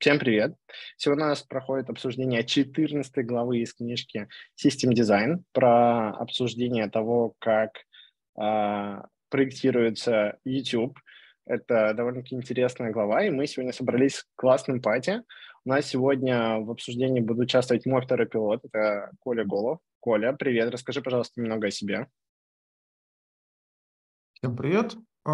Всем привет! Сегодня у нас проходит обсуждение 14 главы из книжки System Design про обсуждение того, как э, проектируется YouTube. Это довольно-таки интересная глава, и мы сегодня собрались в классном пати. У нас сегодня в обсуждении будет участвовать мой второй пилот, это Коля Голов. Коля, привет, расскажи, пожалуйста, немного о себе. Всем привет. А,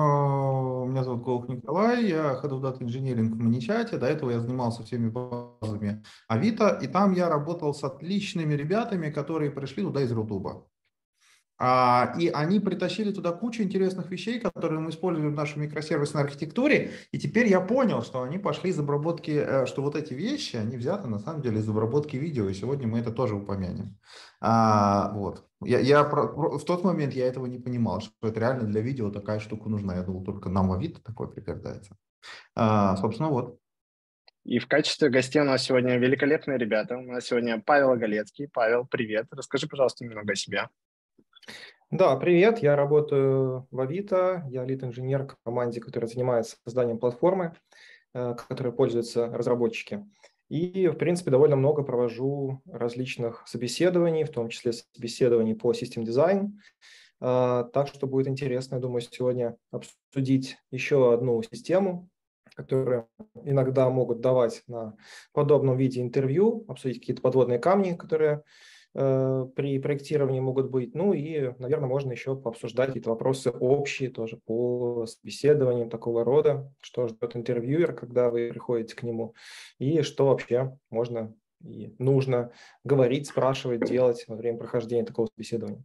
меня зовут Голов Николай, я Head of Data Engineering в Маничате. До этого я занимался всеми базами Авито, и там я работал с отличными ребятами, которые пришли туда из Рутуба. А, и они притащили туда кучу интересных вещей, которые мы используем в нашей микросервисной архитектуре. И теперь я понял, что они пошли из обработки, э, что вот эти вещи, они взяты на самом деле из обработки видео. И сегодня мы это тоже упомянем. А, вот. Я, я в тот момент я этого не понимал, что это реально для видео такая штука нужна. Я думал, только нам Авито такое пригождается. А, собственно, вот. И в качестве гостей у нас сегодня великолепные ребята. У нас сегодня Павел Оголецкий. Павел, привет. Расскажи, пожалуйста, немного о себе. Да, привет, я работаю в Авито, я лид-инженер в команде, которая занимается созданием платформы, э, которой пользуются разработчики. И, в принципе, довольно много провожу различных собеседований, в том числе собеседований по систем дизайн. Э, так что будет интересно, я думаю, сегодня обсудить еще одну систему, которую иногда могут давать на подобном виде интервью, обсудить какие-то подводные камни, которые при проектировании могут быть. Ну и, наверное, можно еще пообсуждать какие-то вопросы общие тоже по собеседованиям такого рода, что ждет интервьюер, когда вы приходите к нему, и что вообще можно и нужно говорить, спрашивать, делать во время прохождения такого собеседования.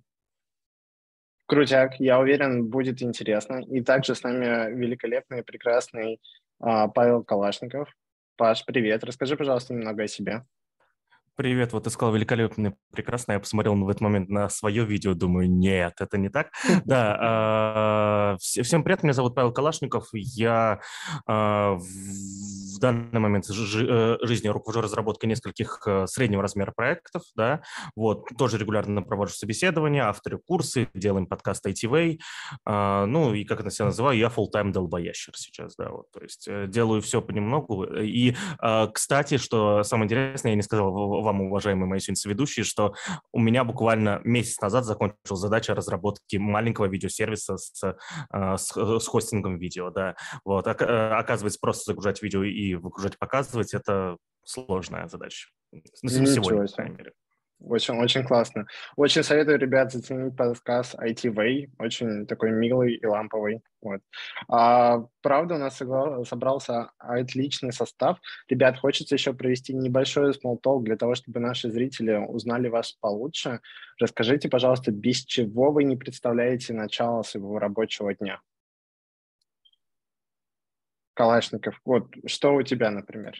Крутяк, я уверен, будет интересно. И также с нами великолепный, прекрасный а, Павел Калашников. Паш, привет. Расскажи, пожалуйста, немного о себе. Привет, вот ты сказал великолепно, прекрасно. Я посмотрел в этот момент на свое видео, думаю, нет, это не так. Да, а, всем привет, меня зовут Павел Калашников. Я а, данный момент э, жизни руковожу разработкой нескольких э, среднего размера проектов, да, вот, тоже регулярно провожу собеседования, авторы курсы, делаем подкаст ITV, а, ну, и как это себя называю, я full-time долбоящер сейчас, да, вот, то есть э, делаю все понемногу. И, кстати, что самое интересное, я не сказал вам, уважаемые мои сегодня ведущие, что у меня буквально месяц назад закончилась задача разработки маленького видеосервиса с, а, с, с хостингом видео, да. Вот. Оказывается, просто загружать видео и выгружать, показывать – это сложная задача. На сегодня, по крайней мере. Очень, очень классно. Очень советую, ребят, заценить подкаст IT Way. Очень такой милый и ламповый. Вот. А, правда, у нас собрался отличный состав. Ребят, хочется еще провести небольшой small talk для того, чтобы наши зрители узнали вас получше. Расскажите, пожалуйста, без чего вы не представляете начало своего рабочего дня? Калашников, вот что у тебя, например?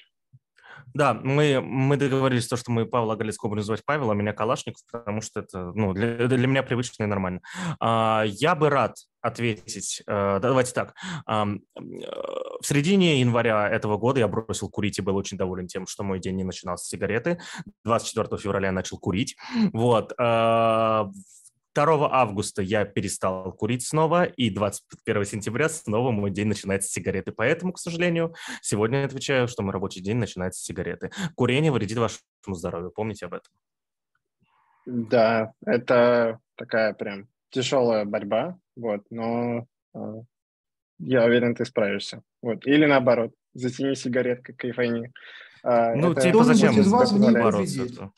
Да, мы, мы договорились, то, что мы Павла Галицкого будем называть Павел, а меня Калашников, потому что это ну, для, для меня привычно и нормально. А, я бы рад ответить. А, давайте так. А, в середине января этого года я бросил курить и был очень доволен тем, что мой день не начинался с сигареты. 24 февраля я начал курить. Вот. А, 2 августа я перестал курить снова, и 21 сентября снова мой день начинается с сигареты. Поэтому, к сожалению, сегодня я отвечаю, что мой рабочий день начинается с сигареты. Курение вредит вашему здоровью, помните об этом. Да, это такая прям тяжелая борьба, вот, но э, я уверен, ты справишься. Вот. Или наоборот, затяни сигареткой, кайфани. Э, ну, это типа зачем из вас бороться?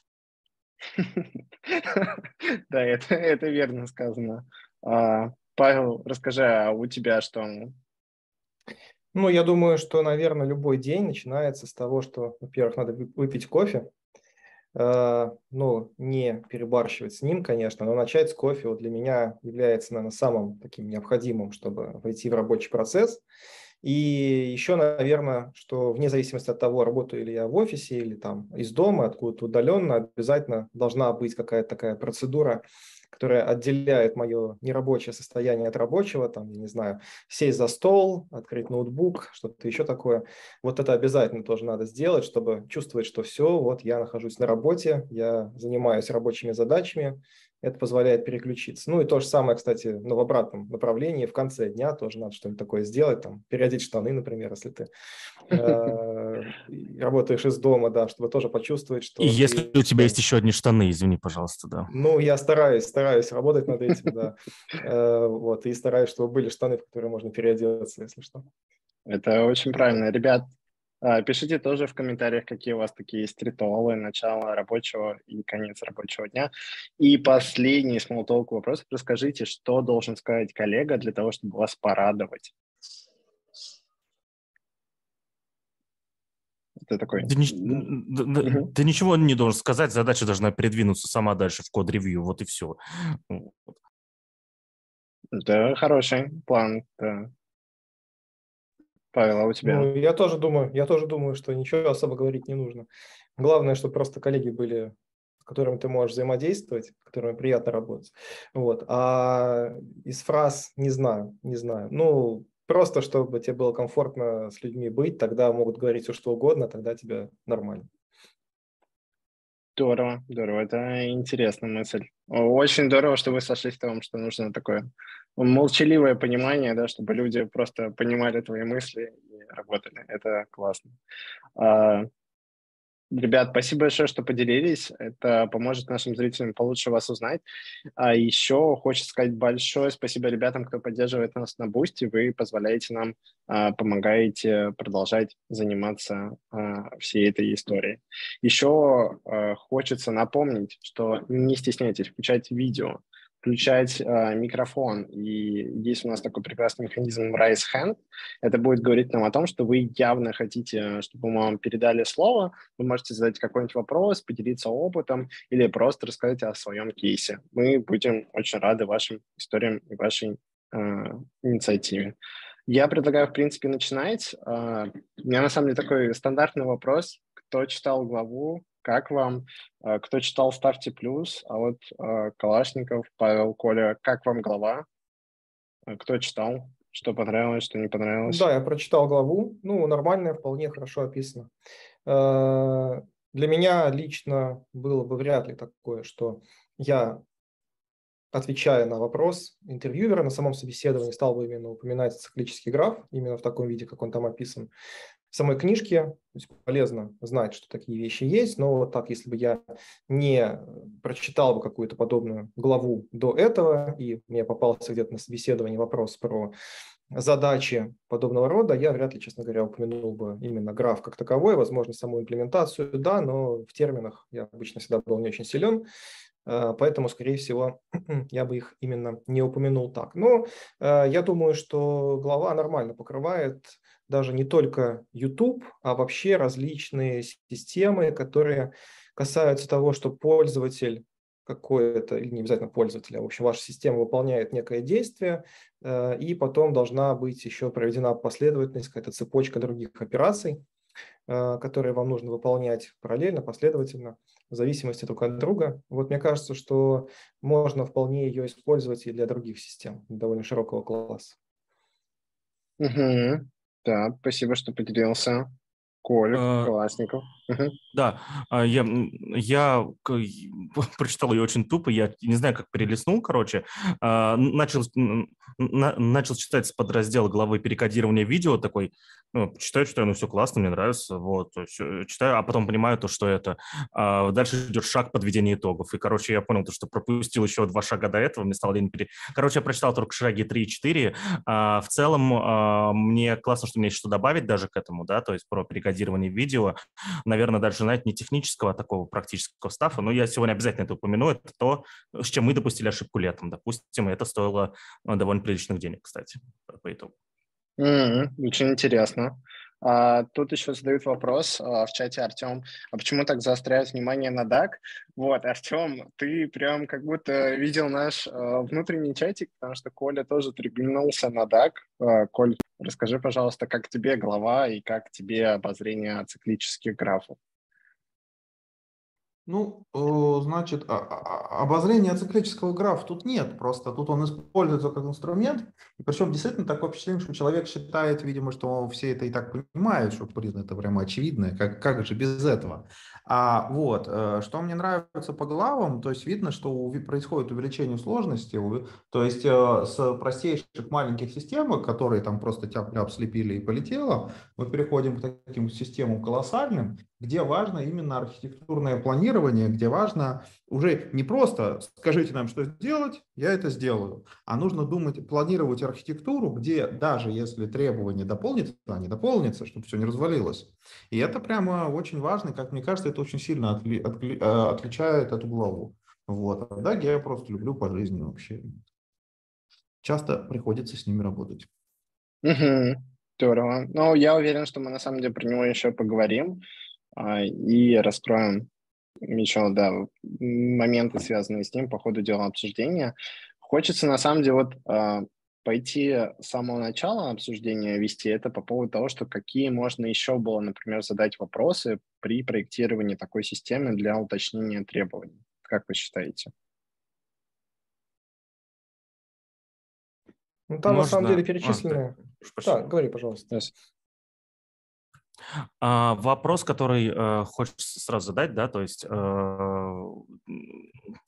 Да, это, это верно сказано. А, Павел, расскажи, а у тебя что? Ну, я думаю, что, наверное, любой день начинается с того, что, во-первых, надо выпить кофе. Э, ну, не перебарщивать с ним, конечно, но начать с кофе вот для меня является, наверное, самым таким необходимым, чтобы войти в рабочий процесс. И еще, наверное, что вне зависимости от того, работаю ли я в офисе или там из дома, откуда-то удаленно, обязательно должна быть какая-то такая процедура, которая отделяет мое нерабочее состояние от рабочего, там, я не знаю, сесть за стол, открыть ноутбук, что-то еще такое. Вот это обязательно тоже надо сделать, чтобы чувствовать, что все, вот я нахожусь на работе, я занимаюсь рабочими задачами, это позволяет переключиться. Ну и то же самое, кстати, но в обратном направлении, в конце дня тоже надо что-нибудь такое сделать, там, переодеть штаны, например, если ты э, работаешь из дома, да, чтобы тоже почувствовать, что... И если у тебя есть еще одни штаны, извини, пожалуйста, да. Ну, я стараюсь, стараюсь работать над этим, да. Э, вот, и стараюсь, чтобы были штаны, в которые можно переодеться, если что. Это очень правильно. Ребят, пишите тоже в комментариях, какие у вас такие есть ритуалы начала рабочего и конец рабочего дня. И последний смолтолк вопрос. Расскажите, что должен сказать коллега для того, чтобы вас порадовать? Это такой... Да, да, да, да ничего не должен сказать, задача должна передвинуться сама дальше в код-ревью, вот и все. Это хороший план, да. Павел, а у тебя? Ну, я тоже думаю, я тоже думаю, что ничего особо говорить не нужно. Главное, чтобы просто коллеги были, с которыми ты можешь взаимодействовать, с которыми приятно работать. Вот. А из фраз не знаю, не знаю. Ну, просто чтобы тебе было комфортно с людьми быть, тогда могут говорить все, что угодно, тогда тебе нормально. Здорово, здорово. Это интересная мысль. Очень здорово, что вы сошлись в том, что нужно такое молчаливое понимание, да, чтобы люди просто понимали твои мысли и работали. Это классно. А, Ребят, спасибо большое, что поделились. Это поможет нашим зрителям получше вас узнать. А еще хочется сказать большое спасибо ребятам, кто поддерживает нас на Бусти. Вы позволяете нам, а, помогаете продолжать заниматься а, всей этой историей. Еще хочется напомнить, что не стесняйтесь включать видео включать э, микрофон. И есть у нас такой прекрасный механизм Raise Hand. Это будет говорить нам о том, что вы явно хотите, чтобы мы вам передали слово. Вы можете задать какой-нибудь вопрос, поделиться опытом или просто рассказать о своем кейсе. Мы будем очень рады вашим историям и вашей э, инициативе. Я предлагаю, в принципе, начинать. Э, у меня на самом деле такой стандартный вопрос. Кто читал главу как вам? А, кто читал, ставьте плюс. А вот а, Калашников, Павел, Коля, как вам глава? А, кто читал? Что понравилось, что не понравилось? Да, я прочитал главу. Ну, нормальная, вполне хорошо описано. Для меня лично было бы вряд ли такое, что я, отвечая на вопрос интервьюера на самом собеседовании, стал бы именно упоминать циклический граф, именно в таком виде, как он там описан самой книжке. полезно знать, что такие вещи есть, но вот так, если бы я не прочитал бы какую-то подобную главу до этого, и мне попался где-то на собеседовании вопрос про задачи подобного рода, я вряд ли, честно говоря, упомянул бы именно граф как таковой, возможно, саму имплементацию, да, но в терминах я обычно всегда был не очень силен, э, поэтому, скорее всего, я бы их именно не упомянул так. Но э, я думаю, что глава нормально покрывает даже не только YouTube, а вообще различные системы, которые касаются того, что пользователь какое-то, или не обязательно пользователь, а в общем ваша система выполняет некое действие, э, и потом должна быть еще проведена последовательность, какая-то цепочка других операций, э, которые вам нужно выполнять параллельно, последовательно, в зависимости друг от друга. Вот мне кажется, что можно вполне ее использовать и для других систем, довольно широкого класса. Угу. Да, спасибо, что поделился. Коля а, Классников. Да, а, я, я прочитал ее очень тупо, я не знаю, как перелистнул, короче. А, начал, начал читать с подраздела главы перекодирования видео, такой, ну, читаю, читаю, ну, все классно, мне нравится, вот, все, читаю, а потом понимаю то, что это. Дальше идет шаг подведения итогов, и, короче, я понял то, что пропустил еще два шага до этого, мне стало лень пере... Короче, я прочитал только шаги 3 и 4. В целом, мне классно, что мне есть что добавить даже к этому, да, то есть про перекодирование видео. Наверное, даже, знаете, не технического, а такого практического стафа, но я сегодня обязательно это упомяну. Это то, с чем мы допустили ошибку летом. Допустим, это стоило э, довольно приличных денег, кстати, по итогу. Mm-hmm. Очень интересно. А, тут еще задают вопрос а, в чате, Артем, а почему так заостряют внимание на DAC? Вот, Артем, ты прям как будто видел наш а, внутренний чатик, потому что Коля тоже приглянулся на DAC. Коль, расскажи, пожалуйста, как тебе глава и как тебе обозрение циклических графов? Ну, значит, а, а, обозрение циклического графа тут нет, просто тут он используется как инструмент, и причем действительно такое впечатление, что человек считает, видимо, что все это и так понимают, что это прямо очевидно, как, как же без этого. А вот, э, что мне нравится по главам, то есть видно, что происходит увеличение сложности, то есть э, с простейших маленьких систем, которые там просто тяп-ляп слепили и полетело, мы переходим к таким системам колоссальным, где важно именно архитектурное планирование, где важно уже не просто скажите нам, что сделать, я это сделаю, а нужно думать, планировать архитектуру, где даже если требования дополнится, они дополнятся, чтобы все не развалилось. И это прямо очень важно, как мне кажется, это очень сильно отли, отли, э, отличает эту главу. Вот. А да, я просто люблю по жизни вообще. Часто приходится с ними работать. Угу. Здорово. Ну, я уверен, что мы на самом деле про него еще поговорим. А, и раскроем еще, да, моменты, связанные с ним по ходу дела обсуждения. Хочется, на самом деле, вот а, пойти с самого начала обсуждения вести это по поводу того, что какие можно еще было, например, задать вопросы при проектировании такой системы для уточнения требований. Как вы считаете? Ну, там Можно... на самом деле перечислены... А, да, говори, пожалуйста. Yes. А, вопрос, который э, хочется сразу задать, да, то есть, э,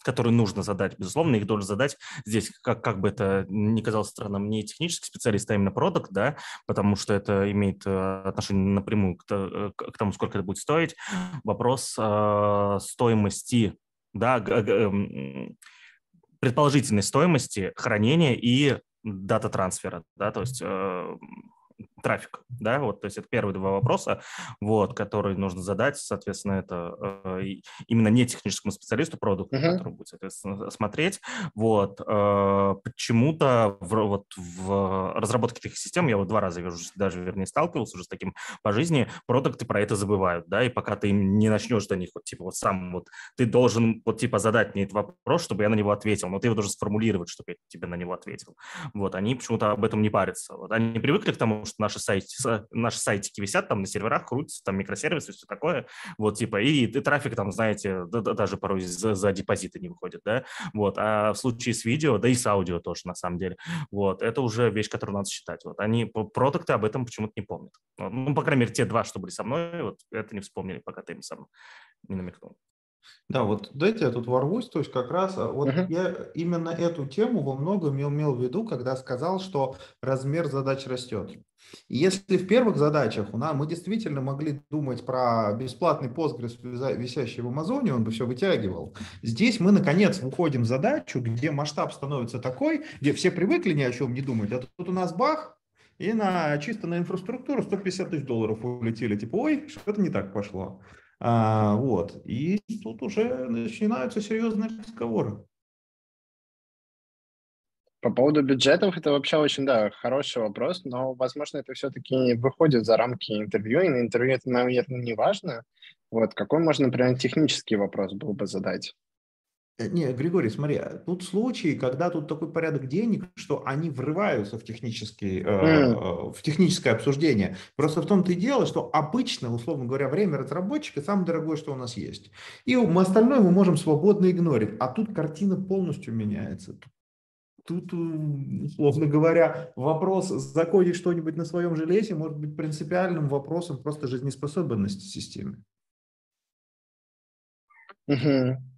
который нужно задать, безусловно, их должен задать здесь, как, как бы это ни казалось странным, не технический специалист, а именно продукт, да, потому что это имеет э, отношение напрямую к, к тому, сколько это будет стоить. Вопрос э, стоимости, да, эм, предположительной стоимости хранения и дата трансфера, да, то есть э, трафик, да, вот, то есть это первые два вопроса, вот, которые нужно задать, соответственно, это э, именно не техническому специалисту продукта, uh-huh. который будет, соответственно, смотреть, вот, э, почему-то в, вот в разработке таких систем, я вот два раза вижу, даже, вернее, сталкивался уже с таким по жизни, продукты про это забывают, да, и пока ты им не начнешь до них, вот, типа, вот сам, вот, ты должен, вот, типа, задать мне этот вопрос, чтобы я на него ответил, но ты его должен сформулировать, чтобы я тебе на него ответил, вот, они почему-то об этом не парятся, вот, они привыкли к тому, что наши сайты, наши сайтики висят там на серверах, крутятся, там микросервисы, все такое, вот, типа, и, и трафик там, знаете, да, да, даже порой за, за депозиты не выходит, да, вот, а в случае с видео, да и с аудио тоже, на самом деле, вот, это уже вещь, которую надо считать, вот, они, продукты об этом почему-то не помнят, ну, по крайней мере, те два, что были со мной, вот, это не вспомнили, пока ты им сам не намекнул. Да, вот дайте я тут ворвусь, то есть как раз а, вот uh-huh. я именно эту тему во многом имел, имел в виду, когда сказал, что размер задач растет. И если в первых задачах у нас мы действительно могли думать про бесплатный Postgres, висящий в Амазоне, он бы все вытягивал. Здесь мы, наконец, выходим в задачу, где масштаб становится такой, где все привыкли ни о чем не думать, а тут у нас бах, и на, чисто на инфраструктуру 150 тысяч долларов улетели. Типа, ой, что-то не так пошло. А, вот. И тут уже начинаются серьезные разговоры. По поводу бюджетов, это вообще очень, да, хороший вопрос, но, возможно, это все-таки выходит за рамки интервью, и на интервью это, наверное, не важно. Вот, какой можно, например, технический вопрос был бы задать? Э, не, Григорий, смотри, а тут случаи, когда тут такой порядок денег, что они врываются в, технический, mm. в техническое обсуждение. Просто в том-то и дело, что обычно, условно говоря, время разработчика самое дорогое, что у нас есть. И остальное мы можем свободно игнорить. А тут картина полностью меняется. Тут, условно говоря, вопрос законить что-нибудь на своем железе может быть принципиальным вопросом просто жизнеспособности системы. Угу.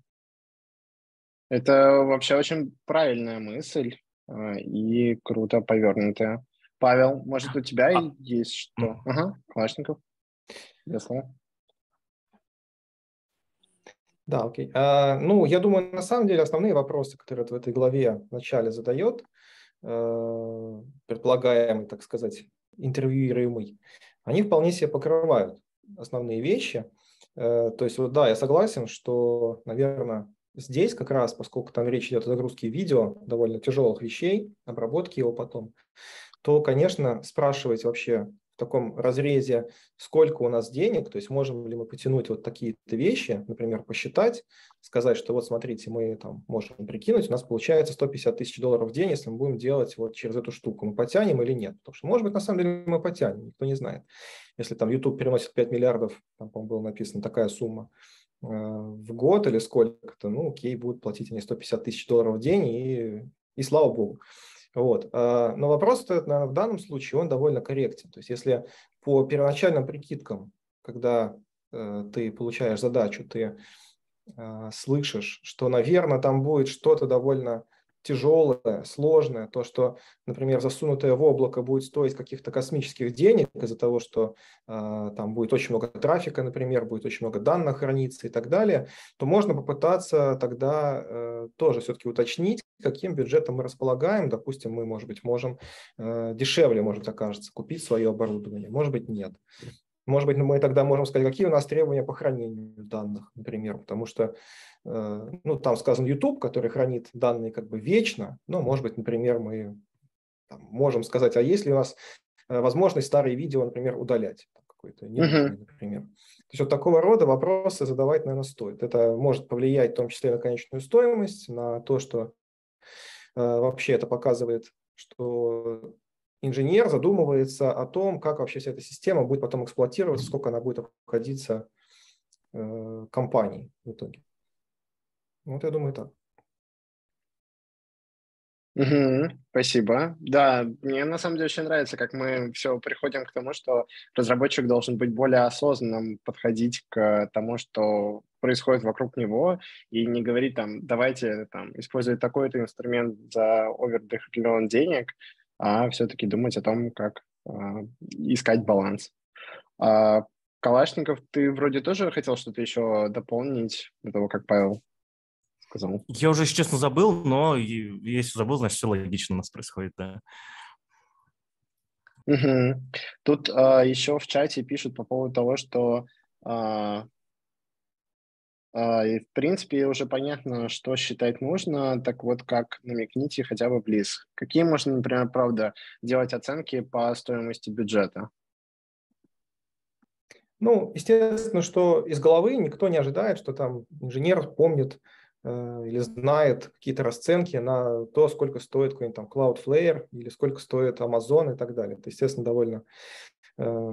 Это вообще очень правильная мысль а, и круто повернутая. Павел, может, у тебя а... есть что? Ага, Калашников. Без слова. Да, окей. А, ну, я думаю, на самом деле основные вопросы, которые вот в этой главе вначале задает, э, предполагаемый, так сказать, интервьюируемый, они вполне себе покрывают основные вещи. Э, то есть, вот да, я согласен, что, наверное, Здесь как раз, поскольку там речь идет о загрузке видео, довольно тяжелых вещей, обработке его потом, то, конечно, спрашивать вообще в таком разрезе, сколько у нас денег, то есть можем ли мы потянуть вот такие-то вещи, например, посчитать, сказать, что вот смотрите, мы там можем прикинуть, у нас получается 150 тысяч долларов в день, если мы будем делать вот через эту штуку, мы потянем или нет. Потому что, может быть, на самом деле мы потянем, никто не знает. Если там YouTube переносит 5 миллиардов, там, по-моему, было написано такая сумма, в год или сколько-то, ну, окей, будут платить они 150 тысяч долларов в день, и, и слава богу. Вот. Но вопрос, наверное, в данном случае, он довольно корректен. То есть если по первоначальным прикидкам, когда ты получаешь задачу, ты слышишь, что, наверное, там будет что-то довольно тяжелое, сложное, то, что, например, засунутое в облако будет стоить каких-то космических денег из-за того, что э, там будет очень много трафика, например, будет очень много данных храниться и так далее, то можно попытаться тогда э, тоже все-таки уточнить, каким бюджетом мы располагаем. Допустим, мы, может быть, можем э, дешевле, может быть, окажется, купить свое оборудование, может быть, нет. Может быть, мы тогда можем сказать, какие у нас требования по хранению данных, например, потому что, ну, там сказан YouTube, который хранит данные как бы вечно, но, может быть, например, мы там, можем сказать, а есть ли у нас э, возможность старые видео, например, удалять, какой-то ненужный, например. То есть вот такого рода вопросы задавать, наверное, стоит. Это может повлиять в том числе на конечную стоимость, на то, что э, вообще это показывает, что инженер задумывается о том, как вообще вся эта система будет потом эксплуатироваться, сколько она будет обходиться э, компании в итоге. Вот я думаю так. Угу, спасибо. Да, мне на самом деле очень нравится, как мы все приходим к тому, что разработчик должен быть более осознанным, подходить к тому, что происходит вокруг него, и не говорить там, давайте там использовать такой-то инструмент за овер определенный денег, а все-таки думать о том, как а, искать баланс. А, Калашников, ты вроде тоже хотел что-то еще дополнить до того, как Павел сказал? Я уже, если честно, забыл, но если забыл, значит, все логично у нас происходит, да. Угу. Тут а, еще в чате пишут по поводу того, что а, а, и, в принципе, уже понятно, что считать нужно, так вот как намекните хотя бы близ. Какие можно, например, правда, делать оценки по стоимости бюджета? Ну, естественно, что из головы никто не ожидает, что там инженер помнит или знает какие-то расценки на то, сколько стоит какой-нибудь там Cloudflare или сколько стоит Amazon и так далее. Это, естественно, довольно э,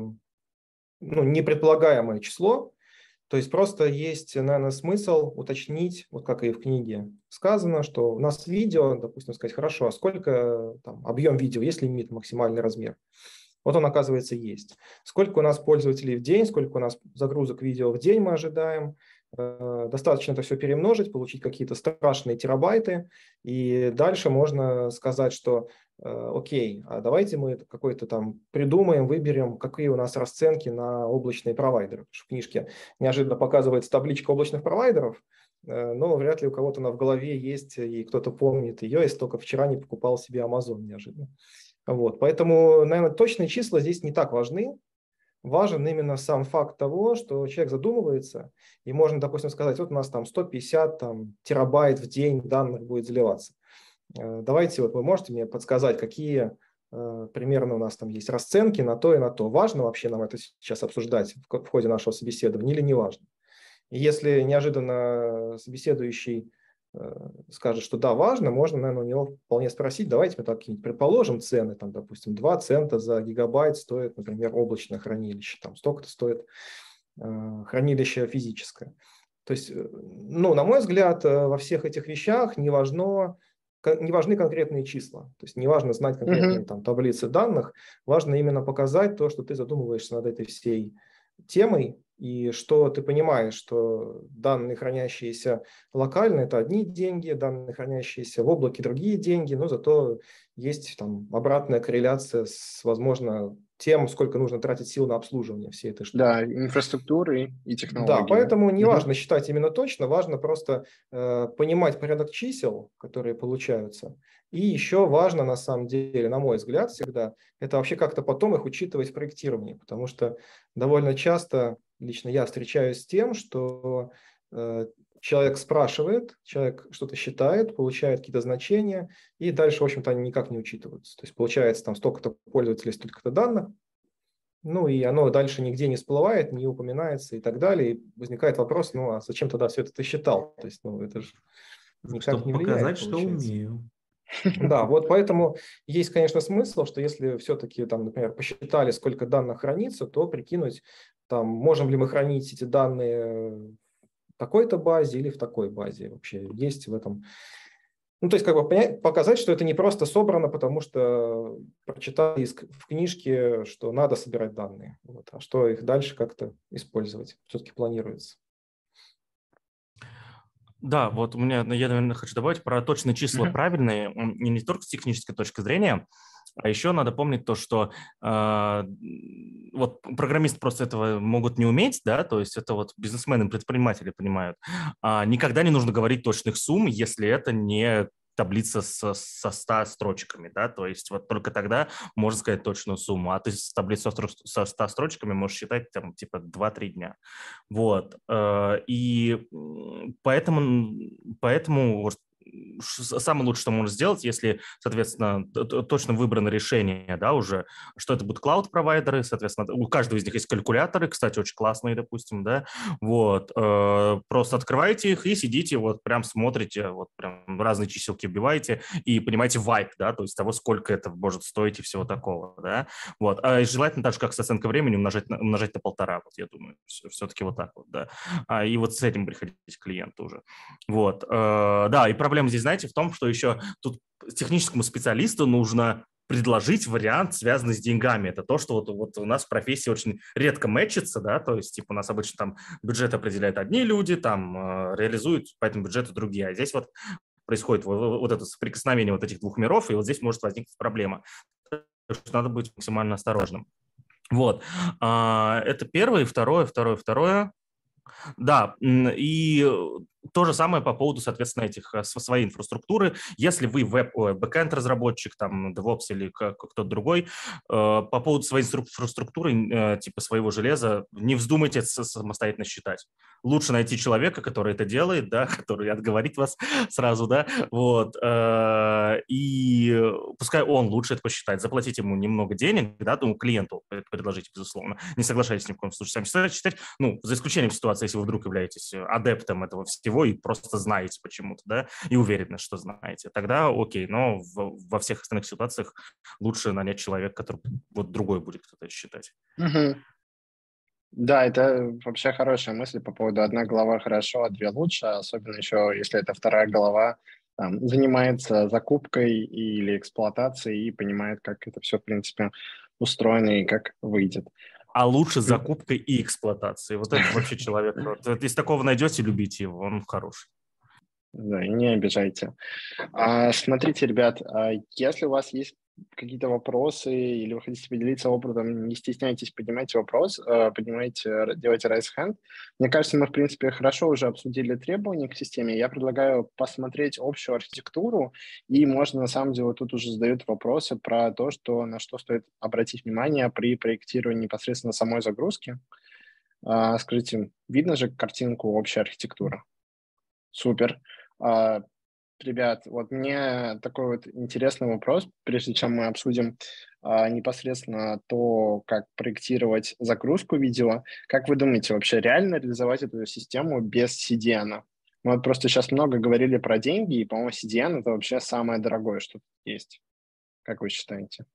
ну, непредполагаемое число, то есть просто есть, наверное, смысл уточнить, вот как и в книге сказано, что у нас видео, допустим, сказать, хорошо, а сколько там, объем видео, есть лимит, максимальный размер? Вот он, оказывается, есть. Сколько у нас пользователей в день, сколько у нас загрузок видео в день мы ожидаем. Э, достаточно это все перемножить, получить какие-то страшные терабайты. И дальше можно сказать, что Э, окей, а давайте мы какой-то там придумаем, выберем, какие у нас расценки на облачные провайдеры. в книжке неожиданно показывается табличка облачных провайдеров, э, но вряд ли у кого-то она в голове есть, и кто-то помнит ее, если только вчера не покупал себе Amazon неожиданно. Вот, поэтому, наверное, точные числа здесь не так важны. Важен именно сам факт того, что человек задумывается, и можно, допустим, сказать, вот у нас там 150 там, терабайт в день данных будет заливаться. Э, давайте, вот вы можете мне подсказать, какие э, примерно у нас там есть расценки на то и на то. Важно вообще нам это сейчас обсуждать в ходе нашего собеседования или не важно? Если неожиданно собеседующий скажет, что да, важно, можно, наверное, у него вполне спросить, давайте мы так предположим цены, там, допустим, 2 цента за гигабайт стоит, например, облачное хранилище, там столько-то стоит хранилище физическое. То есть, ну, на мой взгляд, во всех этих вещах не важно, не важны конкретные числа. То есть не важно знать конкретные uh-huh. там, таблицы данных, важно именно показать то, что ты задумываешься над этой всей темой, и что ты понимаешь, что данные, хранящиеся локально, это одни деньги, данные, хранящиеся в облаке, другие деньги, но зато есть там обратная корреляция с, возможно, тем, сколько нужно тратить сил на обслуживание всей этой штуки. Да, инфраструктуры и технологии. Да, поэтому не важно угу. считать именно точно, важно просто э, понимать порядок чисел, которые получаются. И еще важно, на самом деле, на мой взгляд, всегда, это вообще как-то потом их учитывать в проектировании, потому что довольно часто лично я встречаюсь с тем, что э, человек спрашивает, человек что-то считает, получает какие-то значения, и дальше, в общем-то, они никак не учитываются. То есть получается там столько-то пользователей, столько-то данных, ну и оно дальше нигде не всплывает, не упоминается и так далее. И возникает вопрос, ну а зачем тогда все это ты считал? То есть, ну это же никак Чтобы не влияет, показать, получается. что умею. Да, вот поэтому есть, конечно, смысл, что если все-таки, там, например, посчитали, сколько данных хранится, то прикинуть, там, можем ли мы хранить эти данные такой-то базе или в такой базе вообще есть в этом. Ну, то есть как бы понять, показать, что это не просто собрано, потому что прочитали в книжке, что надо собирать данные, вот, а что их дальше как-то использовать все-таки планируется. Да, вот у меня, я, наверное, хочу добавить про точные числа mm-hmm. правильные, и не только с технической точки зрения, а еще надо помнить то, что э, вот программисты просто этого могут не уметь, да, то есть это вот бизнесмены, предприниматели понимают. А никогда не нужно говорить точных сумм, если это не таблица со, со 100 строчками, да, то есть вот только тогда можно сказать точную сумму, а ты с таблицей со 100 строчками можешь считать там типа 2-3 дня, вот, э, и поэтому, поэтому самое лучшее, что можно сделать, если, соответственно, точно выбрано решение, да, уже, что это будут клауд-провайдеры, соответственно, у каждого из них есть калькуляторы, кстати, очень классные, допустим, да, вот, э, просто открываете их и сидите, вот, прям смотрите, вот, прям разные чиселки вбиваете и понимаете вайп, да, то есть того, сколько это может стоить и всего такого, да, вот, а желательно так же, как с оценкой времени, умножать на, умножать на полтора, вот, я думаю, все-таки вот так вот, да, а, и вот с этим приходить к клиенту уже, вот, э, да, и проблема проблема здесь, знаете, в том, что еще тут техническому специалисту нужно предложить вариант, связанный с деньгами. Это то, что вот, вот у нас в профессии очень редко мэчится, да, то есть типа у нас обычно там бюджет определяют одни люди, там э, реализуют по этому бюджету другие. А здесь вот происходит вот, вот это соприкосновение вот этих двух миров, и вот здесь может возникнуть проблема. Надо быть максимально осторожным. Вот. А, это первое. Второе, второе, второе. Да, и то же самое по поводу, соответственно, этих э, своей инфраструктуры. Если вы веб, бэкэнд разработчик, там, DevOps или кто-то другой, э, по поводу своей инфраструктуры, э, типа своего железа, не вздумайте самостоятельно считать. Лучше найти человека, который это делает, да, который отговорит вас сразу, да, вот, и пускай он лучше это посчитает. Заплатите ему немного денег, да, тому клиенту предложите, безусловно. Не соглашайтесь ни в коем случае сами считать, ну, за исключением ситуации, если вы вдруг являетесь адептом этого всего, всего и просто знаете почему-то, да, и уверены, что знаете, тогда окей, но в, во всех остальных ситуациях лучше нанять человека, который вот другой будет кто-то считать. Угу. Да, это вообще хорошая мысль по поводу одна голова хорошо, а две лучше, особенно еще если это вторая голова там, занимается закупкой или эксплуатацией и понимает, как это все, в принципе, устроено и как выйдет а лучше закупкой и эксплуатацией. Вот это вообще человек. Вот, если такого найдете, любите его, он хороший. Да, не обижайте. А, смотрите, ребят, а если у вас есть какие-то вопросы или вы хотите поделиться опытом, не стесняйтесь, поднимайте вопрос, поднимайте, делайте raise hand. Мне кажется, мы, в принципе, хорошо уже обсудили требования к системе. Я предлагаю посмотреть общую архитектуру, и можно, на самом деле, тут уже задают вопросы про то, что, на что стоит обратить внимание при проектировании непосредственно самой загрузки. А, скажите, видно же картинку общей архитектуры? Супер. Ребят, вот мне такой вот интересный вопрос, прежде чем мы обсудим а, непосредственно то, как проектировать загрузку видео. Как вы думаете, вообще реально реализовать эту систему без CDN? Мы вот просто сейчас много говорили про деньги, и, по-моему, CDN – это вообще самое дорогое, что есть. Как вы считаете?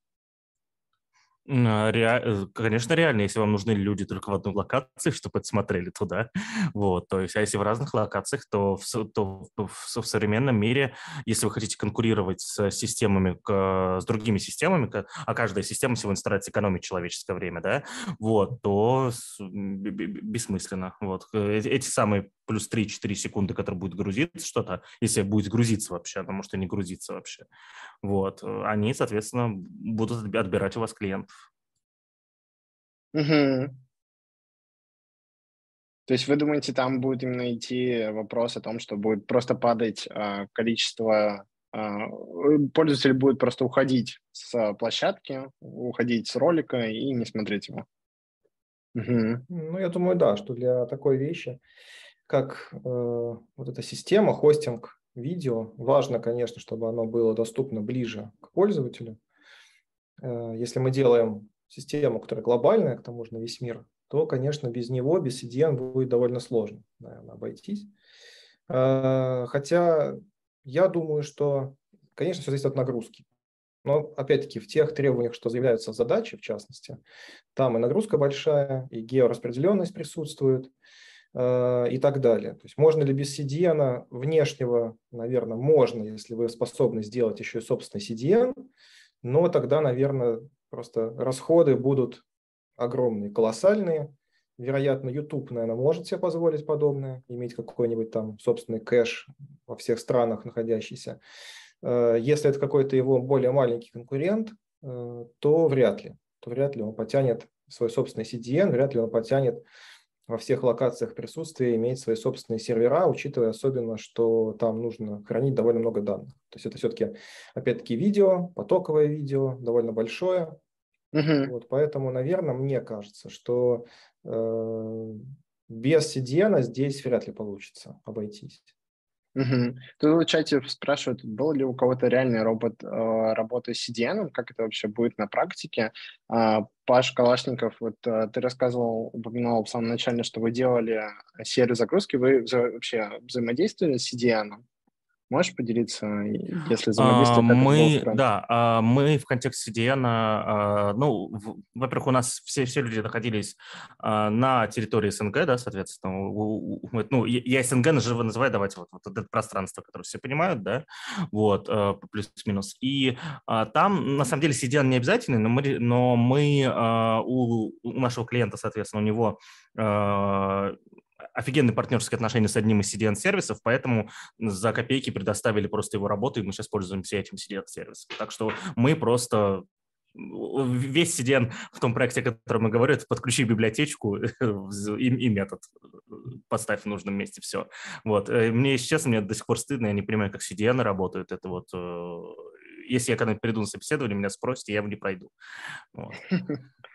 А, ре... Э, конечно, реально, если вам нужны люди только в одной локации, чтобы это туда. Вот, то есть, а если в разных локациях, то в, то в, в современном мире, если вы хотите конкурировать с системами, с другими системами, а каждая система сегодня старается экономить человеческое время, да, вот, то бессмысленно. Вот, э, эти самые плюс 3-4 секунды, которые будет грузиться что-то, если будет грузиться вообще, потому что не грузится вообще, вот, э, они, соответственно, будут отбирать у вас клиентов. Угу. То есть вы думаете, там будет именно идти вопрос о том, что будет просто падать а, количество а, пользователь будет просто уходить с площадки, уходить с ролика и не смотреть его. Угу. Ну, я думаю, да, что для такой вещи, как э, вот эта система, хостинг видео, важно, конечно, чтобы оно было доступно ближе к пользователю. Э, если мы делаем систему, которая глобальная, к тому же на весь мир, то, конечно, без него, без CDN будет довольно сложно, наверное, обойтись. А, хотя я думаю, что, конечно, все зависит от нагрузки. Но, опять-таки, в тех требованиях, что заявляются в задаче, в частности, там и нагрузка большая, и геораспределенность присутствует. И так далее. То есть можно ли без CDN внешнего, наверное, можно, если вы способны сделать еще и собственный CDN, но тогда, наверное, просто расходы будут огромные, колоссальные. Вероятно, YouTube, наверное, может себе позволить подобное, иметь какой-нибудь там собственный кэш во всех странах находящийся. Э, если это какой-то его более маленький конкурент, то вряд ли. То вряд ли он потянет свой собственный CDN, вряд ли он потянет во всех локациях присутствия иметь свои собственные сервера, учитывая особенно, что там нужно хранить довольно много данных. То есть это все-таки, опять-таки, видео, потоковое видео, довольно большое. Угу. Вот, поэтому, наверное, мне кажется, что э, без CDN здесь вряд ли получится обойтись. Угу. Тут в чате спрашивают, был ли у кого-то реальный робот э, работы с CDN, как это вообще будет на практике. Э, Паш Калашников, вот э, ты рассказывал, упоминал в самом начале, что вы делали серию загрузки, вы вза- вообще взаимодействовали с CDN? Можешь поделиться, если взаимодействие? А, мы, да, а, мы в контексте CDN, а, ну, во-первых, у нас все, все люди находились на территории СНГ, да, соответственно, ну, я СНГ живо называю, давайте вот, вот это пространство, которое все понимают, да, вот, плюс-минус. И там, на самом деле, CDN не обязательный, но мы, но мы у, у нашего клиента, соответственно, у него офигенные партнерские отношения с одним из CDN-сервисов, поэтому за копейки предоставили просто его работу, и мы сейчас пользуемся этим CDN-сервисом. Так что мы просто весь CDN в том проекте, о котором я говорю, подключи библиотечку и, и метод, поставь в нужном месте, все. Вот. Э, мне, если честно, мне до сих пор стыдно, я не понимаю, как CDN работают. Это вот, э, если я когда-нибудь приду на собеседование, меня спросите, я его не пройду. Вот.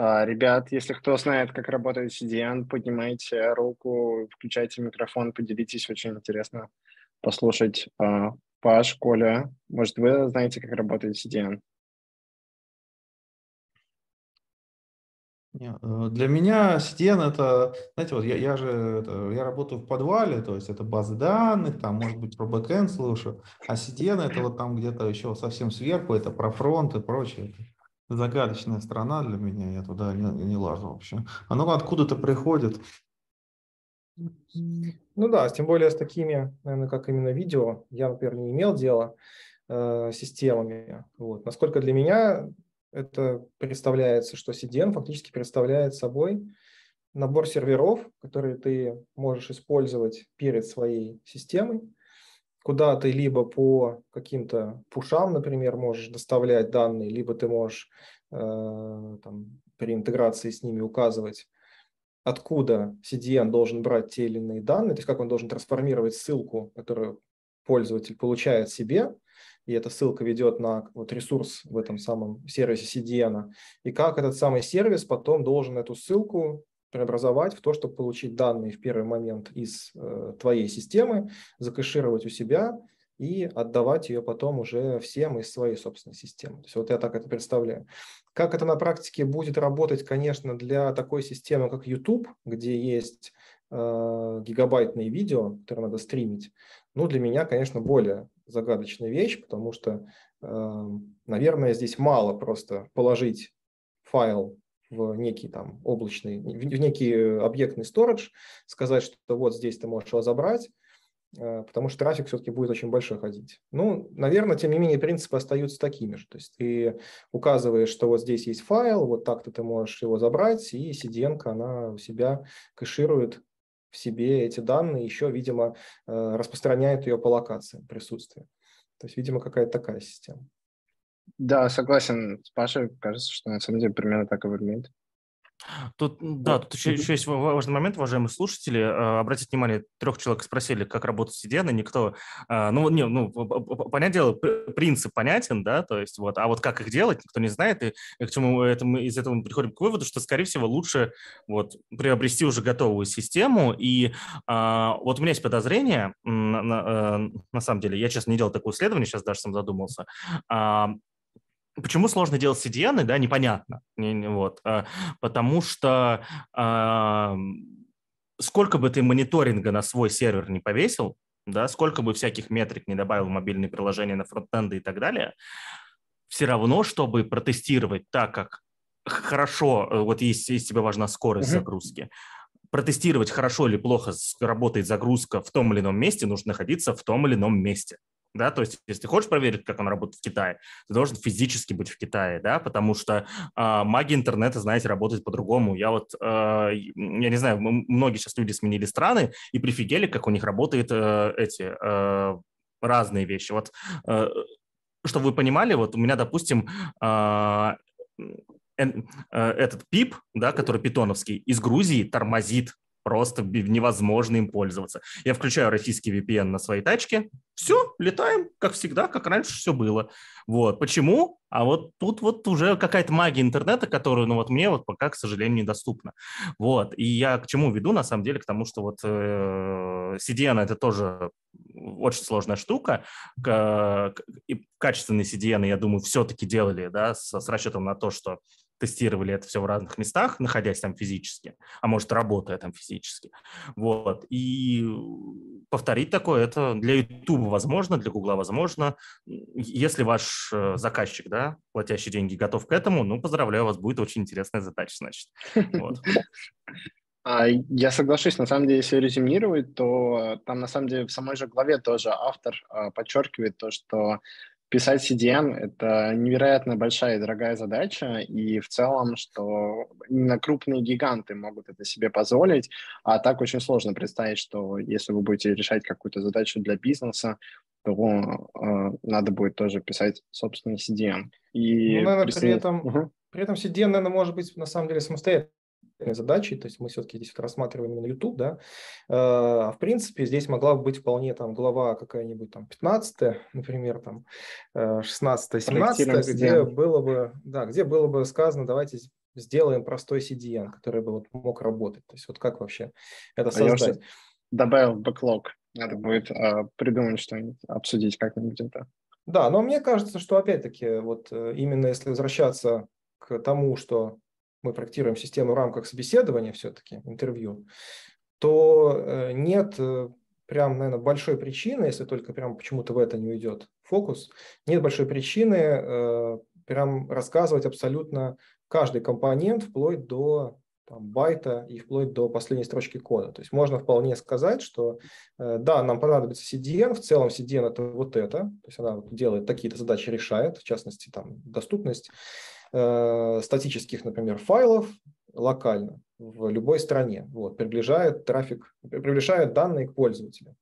А, ребят, если кто знает, как работает CDN, поднимайте руку, включайте микрофон, поделитесь, очень интересно послушать. А, Паш, Коля, может, вы знаете, как работает CDN? Э, для меня CDN это, знаете, вот я, я же это, я работаю в подвале, то есть это базы данных, там, может быть, про бэкэнд слушаю, а CDN это вот там где-то еще совсем сверху, это про фронт и прочее загадочная страна для меня, я туда не, не лажу вообще. Оно откуда-то приходит. Ну да, тем более с такими, наверное, как именно видео, я, например, не имел дела э, системами. Вот. Насколько для меня это представляется, что CDN фактически представляет собой набор серверов, которые ты можешь использовать перед своей системой, куда ты либо по каким-то пушам, например, можешь доставлять данные, либо ты можешь э, там, при интеграции с ними указывать, откуда CDN должен брать те или иные данные, то есть как он должен трансформировать ссылку, которую пользователь получает себе, и эта ссылка ведет на вот ресурс в этом самом сервисе CDN, и как этот самый сервис потом должен эту ссылку преобразовать в то, чтобы получить данные в первый момент из э, твоей системы, закэшировать у себя и отдавать ее потом уже всем из своей собственной системы. То есть вот я так это представляю. Как это на практике будет работать, конечно, для такой системы, как YouTube, где есть э, гигабайтные видео, которые надо стримить, ну, для меня, конечно, более загадочная вещь, потому что, э, наверное, здесь мало просто положить файл в некий там облачный, в некий объектный сторож, сказать, что вот здесь ты можешь его забрать, э, потому что трафик все-таки будет очень большой ходить. Ну, наверное, тем не менее, принципы остаются такими же. То есть ты указываешь, что вот здесь есть файл, вот так-то ты можешь его забрать, и CDN, она у себя кэширует в себе эти данные, еще, видимо, э, распространяет ее по локациям присутствия. То есть, видимо, какая-то такая система. Да, согласен с Пашей. Кажется, что на самом деле примерно так и выглядит. Тут, да, тут еще, еще есть важный момент, уважаемые слушатели. А, обратите внимание, трех человек спросили, как работать CDN, и никто... А, ну, не, ну, понятное дело, принцип понятен, да, то есть вот, а вот как их делать, никто не знает, и к чему это мы, из этого мы приходим к выводу, что, скорее всего, лучше вот приобрести уже готовую систему, и а, вот у меня есть подозрение, на, на, э, на самом деле, я, честно, не делал такое исследование, сейчас даже сам задумался, Почему сложно делать CDN, да, непонятно. Вот, а, потому что а, сколько бы ты мониторинга на свой сервер не повесил, да, сколько бы всяких метрик не добавил в мобильные приложения на фронтенды и так далее, все равно, чтобы протестировать так, как хорошо, э, вот если, если тебе важна скорость mm-hmm. загрузки, протестировать, хорошо или плохо работает загрузка в том или ином месте, нужно находиться в том или ином месте. Да, то есть, если ты хочешь проверить, как он работает в Китае, ты должен физически быть в Китае, да, потому что э, магия интернета, знаете, работает по-другому. Я вот, э, я не знаю, многие сейчас люди сменили страны и прифигели, как у них работают э, эти э, разные вещи. Вот, э, чтобы вы понимали, вот у меня, допустим, э, этот пип, да, который питоновский, из Грузии тормозит просто невозможно им пользоваться. Я включаю российский VPN на своей тачке, все, летаем, как всегда, как раньше все было. Вот. Почему? А вот тут вот уже какая-то магия интернета, которую, ну вот мне вот пока, к сожалению, недоступна. Вот. И я к чему веду, на самом деле, к тому, что вот э, CDN это тоже очень сложная штука. И качественные CDN, я думаю, все-таки делали, да, с, с расчетом на то, что тестировали это все в разных местах, находясь там физически, а может, работая там физически. Вот. И повторить такое, это для YouTube возможно, для Google возможно. Если ваш э, заказчик, да, платящий деньги, готов к этому, ну, поздравляю, вас будет очень интересная задача, значит. Вот. А, я соглашусь, на самом деле, если резюмировать, то там на самом деле в самой же главе тоже автор а, подчеркивает то, что писать CDN — это невероятно большая и дорогая задача, и в целом, что именно крупные гиганты могут это себе позволить, а так очень сложно представить, что если вы будете решать какую-то задачу для бизнеса, то э, надо будет тоже писать собственный CDN. И ну, наверное, при этом, угу. при этом CDN, наверное, может быть на самом деле самостоятельно задачи, то есть мы все-таки здесь вот рассматриваем именно YouTube, да, а в принципе здесь могла бы быть вполне там глава какая-нибудь там 15 например, там 16 17 где было бы, да, где было бы сказано, давайте сделаем простой CDN, который бы вот мог работать, то есть вот как вообще это создать. А добавил бэклог, надо будет э, придумать что-нибудь, обсудить как-нибудь это. Да, но мне кажется, что опять-таки вот э, именно если возвращаться к тому, что мы проектируем систему в рамках собеседования все-таки, интервью, то э, нет э, прям, наверное, большой причины, если только прям почему-то в это не уйдет фокус, нет большой причины э, прям рассказывать абсолютно каждый компонент вплоть до там, байта и вплоть до последней строчки кода. То есть можно вполне сказать, что да, нам понадобится CDN, в целом CDN это вот это, то есть она делает такие-то задачи, решает, в частности, там, доступность, э, статических, например, файлов локально в любой стране. Вот, приближает трафик, приближает данные к пользователю.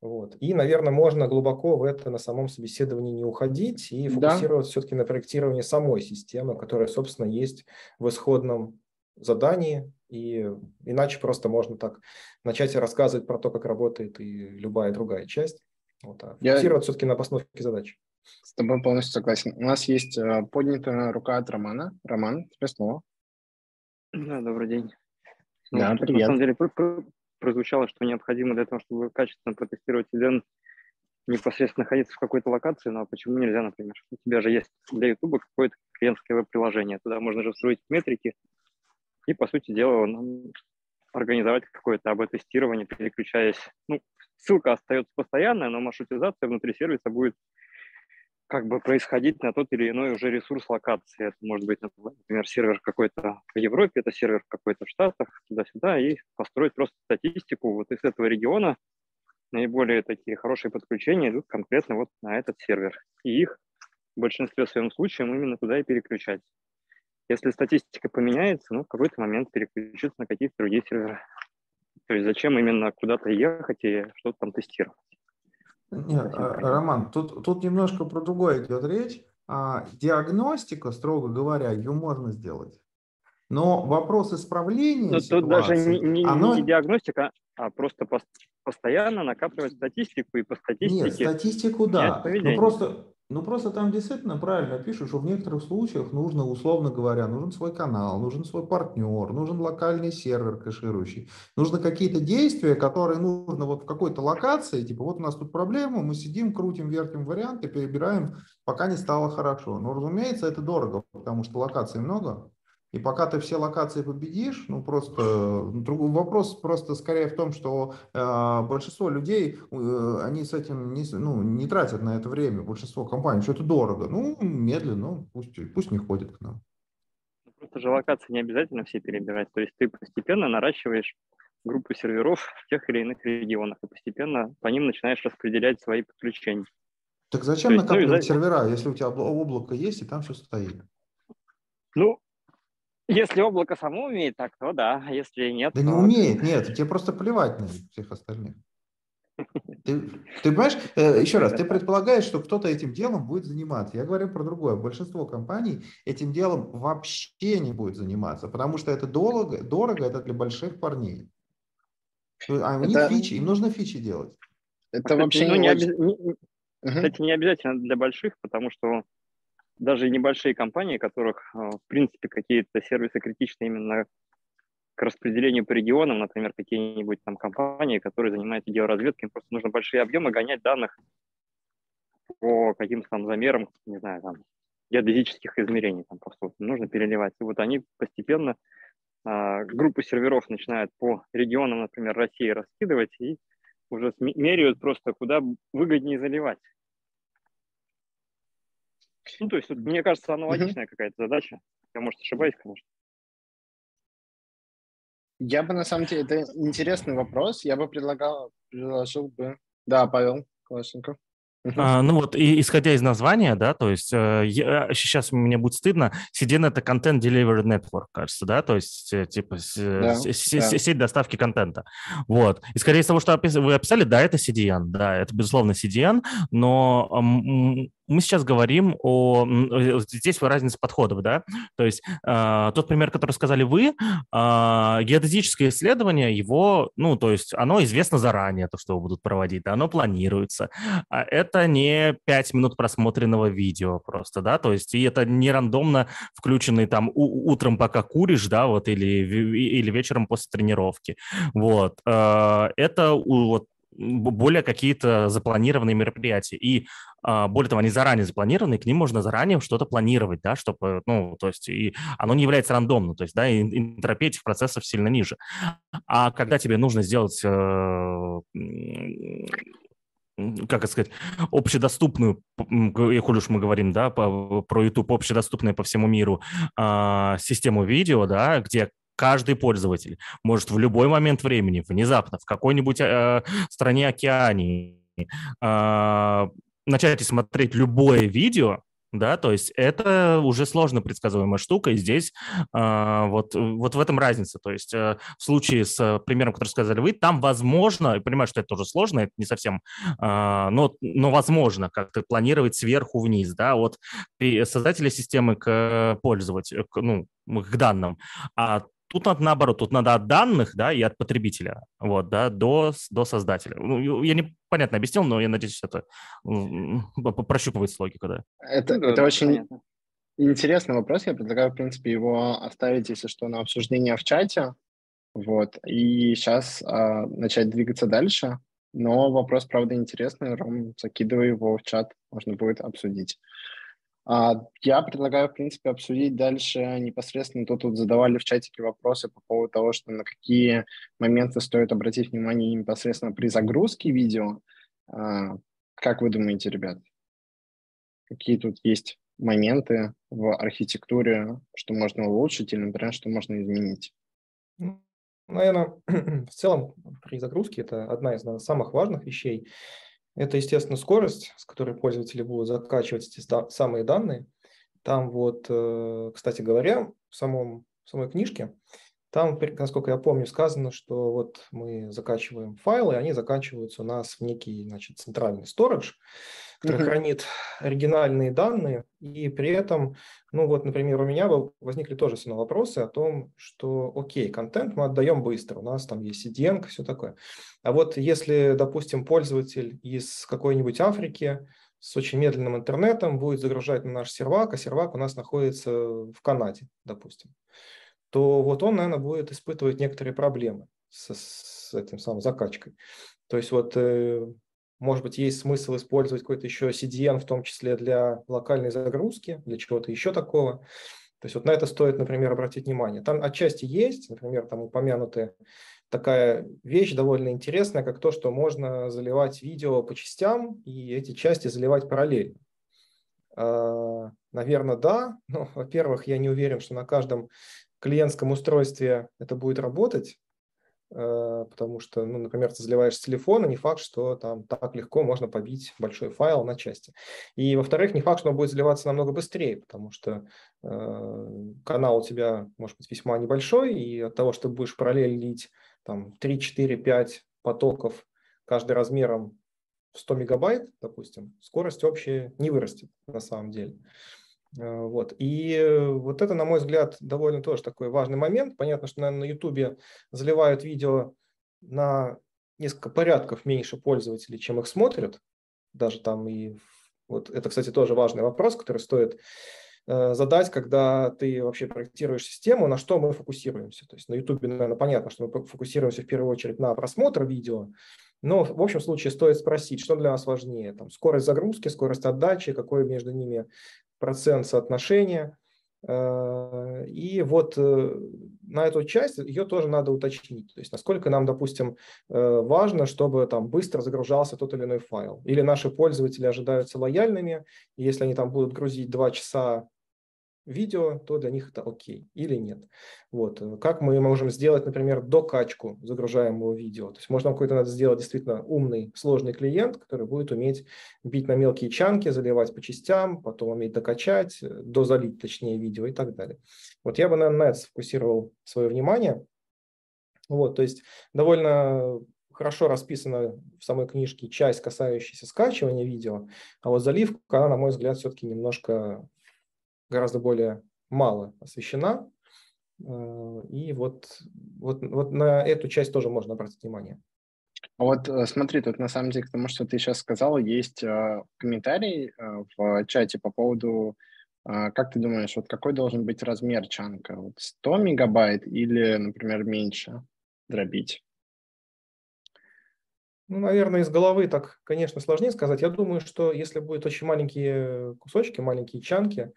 Вот. И, наверное, можно глубоко в это на самом собеседовании не уходить и фокусироваться да. все-таки на проектировании самой системы, которая, собственно, есть в исходном задании. И иначе просто можно так начать рассказывать про то, как работает и любая другая часть. Вот, а фокусироваться Я... все-таки на постановке задач. С тобой полностью согласен. У нас есть э, поднятая рука от Романа. Роман, тебе слово. Да, добрый день. Ну, да, привет. На самом деле прозвучало, что необходимо для того, чтобы качественно протестировать event, непосредственно находиться в какой-то локации, но почему нельзя, например, у тебя же есть для YouTube какое-то клиентское веб-приложение, туда можно же встроить метрики и, по сути дела, организовать какое-то АБ-тестирование, переключаясь. Ну, ссылка остается постоянная, но маршрутизация внутри сервиса будет как бы происходить на тот или иной уже ресурс локации. Это может быть, например, сервер какой-то в Европе, это сервер какой-то в Штатах, туда-сюда, и построить просто статистику вот из этого региона. Наиболее такие хорошие подключения идут конкретно вот на этот сервер. И их в большинстве своем случаев именно туда и переключать. Если статистика поменяется, ну, в какой-то момент переключиться на какие-то другие серверы. То есть зачем именно куда-то ехать и что-то там тестировать. Нет, а, Роман, тут, тут немножко про другое идет речь. А, диагностика, строго говоря, ее можно сделать. Но вопрос исправления Но ситуации, тут даже не, не, оно... не диагностика, а просто постоянно накапливать статистику и по статистике. Нет, статистику да. Но просто ну, просто там действительно правильно пишут, что в некоторых случаях нужно, условно говоря, нужен свой канал, нужен свой партнер, нужен локальный сервер кэширующий, нужно какие-то действия, которые нужно вот в какой-то локации, типа вот у нас тут проблема, мы сидим, крутим, вертим варианты, перебираем, пока не стало хорошо. Но, разумеется, это дорого, потому что локаций много, и пока ты все локации победишь, ну просто другой вопрос просто скорее в том, что э, большинство людей, э, они с этим не, ну, не тратят на это время, большинство компаний, что это дорого. Ну, медленно, ну, пусть, пусть не ходят к нам. Просто же локации не обязательно все перебирать. То есть ты постепенно наращиваешь группу серверов в тех или иных регионах, и постепенно по ним начинаешь распределять свои подключения. Так зачем есть, накапливать ну, сервера, если у тебя облако есть и там все стоит? Ну, если облако само умеет так, то да, а если нет, Да то... не умеет, нет, тебе просто плевать на всех остальных. Ты, ты понимаешь, э, еще раз, ты предполагаешь, что кто-то этим делом будет заниматься. Я говорю про другое. Большинство компаний этим делом вообще не будет заниматься, потому что это дорого, дорого это для больших парней. А у это... них фичи, им нужно фичи делать. Это вообще ну, не, не, не, кстати, не обязательно для больших, потому что даже небольшие компании, которых, э, в принципе, какие-то сервисы критичны именно к распределению по регионам, например, какие-нибудь там компании, которые занимаются георазведкой, им просто нужно большие объемы гонять данных по каким-то там замерам, не знаю, там, геодезических измерений, там просто нужно переливать. И вот они постепенно а, группу серверов начинают по регионам, например, России раскидывать и уже меряют просто, куда выгоднее заливать. Ну, то есть, мне кажется, аналогичная mm-hmm. какая-то задача. Я, может, ошибаюсь, конечно. Я бы, на самом деле, это интересный вопрос. Я бы предлагал, предложил бы... Да, Павел Калашников. А, ну вот, и, исходя из названия, да, то есть э, я, сейчас мне будет стыдно, CDN – это Content Delivery Network, кажется, да, то есть э, типа да, с, да. сеть доставки контента. Вот. Исходя из того, что вы описали, да, это CDN, да, это, безусловно, CDN, но мы сейчас говорим о... Э, здесь разница подходов, да? То есть э, тот пример, который сказали вы, э, геодезическое исследование, его, ну, то есть оно известно заранее, то, что его будут проводить, да, оно планируется. А это не 5 минут просмотренного видео просто, да, то есть и это не рандомно включенный там у, утром, пока куришь, да, вот, или, или вечером после тренировки. Вот. Э, это вот более какие-то запланированные мероприятия. И а, более того, они заранее запланированы, и к ним можно заранее что-то планировать, да, чтобы, ну, то есть, и оно не является рандомным, то есть, да, энтропия этих процессов сильно ниже. А когда тебе нужно сделать э, как сказать, общедоступную, коль уж мы говорим, да, про YouTube, общедоступную по всему миру э, систему видео, да, где каждый пользователь может в любой момент времени, внезапно, в какой-нибудь э, стране океании э, начать смотреть любое видео, да, то есть это уже сложно предсказуемая штука, и здесь э, вот, вот в этом разница, то есть э, в случае с э, примером, который сказали вы, там возможно, я понимаю, что это тоже сложно, это не совсем, э, но, но возможно как-то планировать сверху вниз, да, от создателя системы к пользователю, к, ну, к данным, а Тут надо наоборот, тут надо от данных, да, и от потребителя, вот, да, до, до создателя. Ну, я непонятно объяснил, но я надеюсь, это прощупывается логика, да. Это, ну, это очень понятно. интересный вопрос. Я предлагаю, в принципе, его оставить, если что, на обсуждение в чате, вот, и сейчас а, начать двигаться дальше. Но вопрос, правда, интересный. Ром, закидывай его в чат, можно будет обсудить. А, я предлагаю, в принципе, обсудить дальше непосредственно. Тут вот задавали в чатике вопросы по поводу того, что на какие моменты стоит обратить внимание непосредственно при загрузке видео. А, как вы думаете, ребят? Какие тут есть моменты в архитектуре, что можно улучшить или, например, что можно изменить? Ну, Наверное, в целом при загрузке это одна из наверное, самых важных вещей. Это, естественно, скорость, с которой пользователи будут закачивать эти самые данные. Там вот, э, кстати говоря, в, самом, в самой книжке, там, насколько я помню, сказано, что вот мы закачиваем файлы, и они заканчиваются у нас в некий значит, центральный storage, который mm-hmm. хранит оригинальные данные, и при этом, ну вот, например, у меня возникли тоже самые вопросы о том, что, окей, контент мы отдаем быстро, у нас там есть CDN, все такое. А вот если, допустим, пользователь из какой-нибудь Африки с очень медленным интернетом будет загружать на наш сервак, а сервак у нас находится в Канаде, допустим, то вот он, наверное, будет испытывать некоторые проблемы с, с этим самым закачкой. То есть вот э, может быть, есть смысл использовать какой-то еще CDN, в том числе для локальной загрузки, для чего-то еще такого. То есть вот на это стоит, например, обратить внимание. Там отчасти есть, например, там упомянутая такая вещь довольно интересная, как то, что можно заливать видео по частям и эти части заливать параллельно. А, наверное, да. Но, во-первых, я не уверен, что на каждом клиентском устройстве это будет работать. э, потому что, ну, например, ты заливаешь с телефона, не факт, что там так легко можно побить большой файл на части. И, во-вторых, не факт, что он будет заливаться намного быстрее, потому что э, канал у тебя может быть весьма небольшой, и от того, что ты будешь параллельно лить там 3, 4, 5 потоков, каждый размером в 100 мегабайт, допустим, скорость общая не вырастет на самом деле. Э, вот. И вот это, на мой взгляд, довольно тоже такой важный момент. Понятно, что, наверное, на YouTube заливают видео на несколько порядков меньше пользователей, чем их смотрят. Даже там и... Вот это, кстати, тоже важный вопрос, который стоит э, задать, когда ты вообще проектируешь систему, на что мы фокусируемся. То есть на YouTube, наверное, понятно, что мы фокусируемся в первую очередь на просмотр видео, но в общем случае стоит спросить, что для нас важнее. Там, скорость загрузки, скорость отдачи, какой между ними процент соотношения. Э, и вот э, на эту часть ее тоже надо уточнить. То есть насколько нам, допустим, э, важно, чтобы там быстро загружался тот или иной файл. Или наши пользователи ожидаются лояльными, и если они там будут грузить 2 часа видео, то для них это окей или нет. Вот. Как мы можем сделать, например, докачку загружаемого видео? То есть можно какой-то надо сделать действительно умный, сложный клиент, который будет уметь бить на мелкие чанки, заливать по частям, потом уметь докачать, дозалить точнее видео и так далее. Вот я бы, наверное, на это сфокусировал свое внимание. Вот, то есть довольно хорошо расписана в самой книжке часть, касающаяся скачивания видео, а вот заливка, она, на мой взгляд, все-таки немножко гораздо более мало освещена. Э, и вот, вот, вот на эту часть тоже можно обратить внимание. А вот э, смотри, тут на самом деле к тому, что ты сейчас сказал, есть э, комментарий в чате по поводу, как ты думаешь, вот какой должен быть размер чанка? Вот 100 мегабайт или, например, меньше дробить? Ну, наверное, из головы так, конечно, сложнее сказать. Я думаю, что если будут очень маленькие кусочки, маленькие чанки,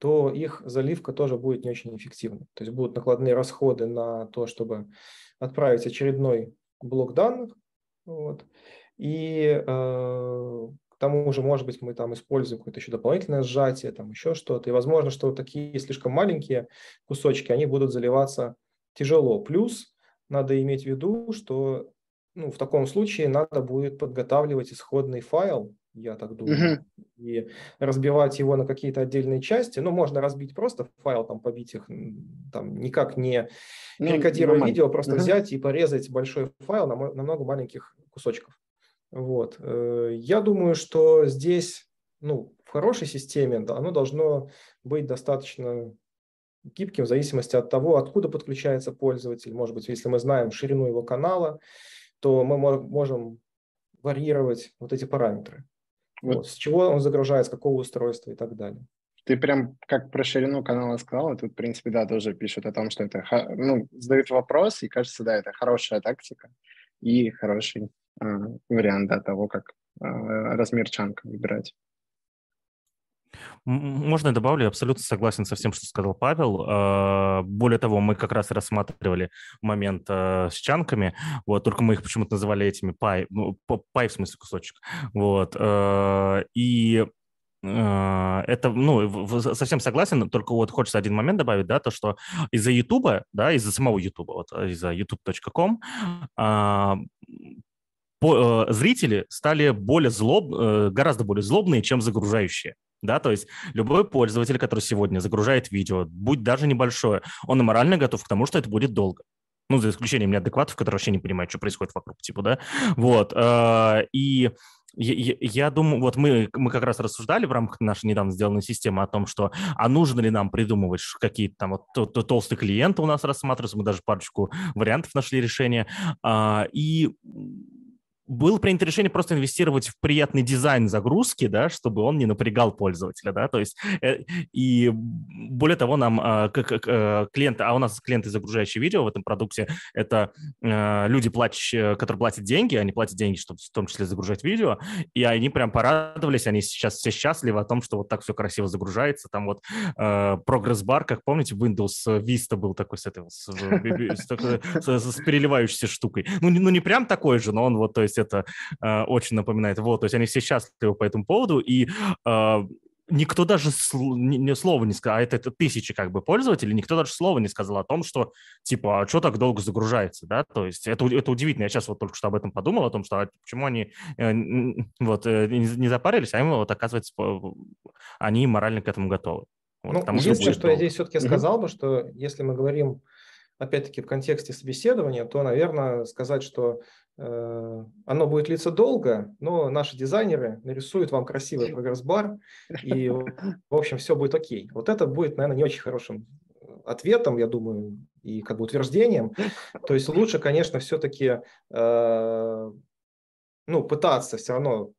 то их заливка тоже будет не очень эффективной. То есть будут накладные расходы на то, чтобы отправить очередной блок данных. Вот. И э, к тому же, может быть, мы там используем какое-то еще дополнительное сжатие, там еще что-то. И возможно, что такие слишком маленькие кусочки, они будут заливаться тяжело. Плюс надо иметь в виду, что ну, в таком случае надо будет подготавливать исходный файл, я так думаю, uh-huh. и разбивать его на какие-то отдельные части. Ну, можно разбить просто файл, там, побить их, там, никак не ну, перекодируя видео, просто uh-huh. взять и порезать большой файл на, на много маленьких кусочков. Вот. Э, я думаю, что здесь, ну, в хорошей системе оно должно быть достаточно гибким в зависимости от того, откуда подключается пользователь. Может быть, если мы знаем ширину его канала, то мы можем варьировать вот эти параметры. Вот. Вот, с чего он загружает, с какого устройства и так далее. Ты прям как про ширину канала сказал, тут, в принципе, да, тоже пишут о том, что это, ну, задают вопрос, и кажется, да, это хорошая тактика и хороший э, вариант, да, того, как э, размер чанка выбирать. Можно я добавлю? Я абсолютно согласен со всем, что сказал Павел. А, более того, мы как раз рассматривали момент а, с чанками, вот, только мы их почему-то называли этими пай, ну, пай в смысле кусочек. Вот. А, и это, ну, совсем согласен, только вот хочется один момент добавить, да, то, что из-за Ютуба, да, из-за самого Ютуба, вот, из-за youtube.com, зрители стали более злоб, э, гораздо более злобные, чем загружающие да, то есть любой пользователь, который сегодня загружает видео, будь даже небольшое, он морально готов к тому, что это будет долго. Ну, за исключением неадекватов, которые вообще не понимают, что происходит вокруг, типа, да, вот, э, и я, я думаю, вот мы, мы как раз рассуждали в рамках нашей недавно сделанной системы о том, что а нужно ли нам придумывать какие-то там вот то, то, толстые клиенты у нас рассматриваются, мы даже парочку вариантов нашли решения, а, и было принято решение просто инвестировать в приятный дизайн загрузки, да, чтобы он не напрягал пользователя, да, то есть э, и более того, нам э, как клиенты, а у нас клиенты, загружающие видео в этом продукте, это э, люди, платящие, которые платят деньги, они платят деньги, чтобы в том числе загружать видео, и они прям порадовались, они сейчас все счастливы о том, что вот так все красиво загружается, там вот э, прогресс-бар, как помните, Windows Vista был такой с этой, с, с, с, с переливающейся штукой, ну, ну не прям такой же, но он вот, то есть это э, очень напоминает. Вот, то есть они все счастливы по этому поводу, и э, никто даже ни, ни слова не сказал, а это, это тысячи как бы пользователей, никто даже слова не сказал о том, что типа, а что так долго загружается, да, то есть это, это удивительно, я сейчас вот только что об этом подумал, о том, что а почему они э, вот э, не запарились, а им вот оказывается, они морально к этому готовы. Вот, ну, единственное, что, что я здесь все-таки угу. сказал бы, что если мы говорим опять-таки в контексте собеседования, то, наверное, сказать, что э, оно будет длиться долго, но наши дизайнеры нарисуют вам красивый прогресс-бар, и, в общем, все будет окей. Вот это будет, наверное, не очень хорошим ответом, я думаю, и как бы утверждением. То есть лучше, конечно, все-таки э, ну, пытаться все равно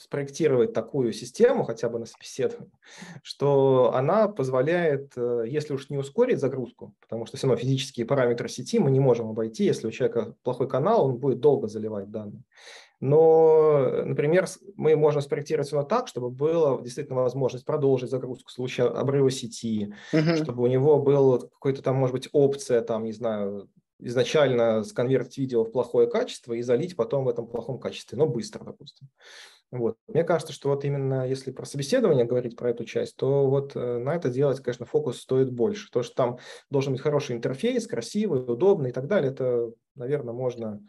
спроектировать такую систему, хотя бы на собеседовании, что она позволяет, э, если уж не ускорить загрузку, потому что все равно физические параметры сети мы не можем обойти, если у человека плохой канал, он будет долго заливать данные. Но, например, мы можем спроектировать все так, чтобы была действительно возможность продолжить загрузку в случае обрыва сети, uh-huh. чтобы у него был какой-то там, может быть, опция, там, не знаю, изначально сконвертить видео в плохое качество и залить потом в этом плохом качестве, но быстро, допустим. Вот. Мне кажется, что вот именно если про собеседование говорить про эту часть, то вот э, на это делать, конечно, фокус стоит больше. То, что там должен быть хороший интерфейс, красивый, удобный и так далее, это, наверное, можно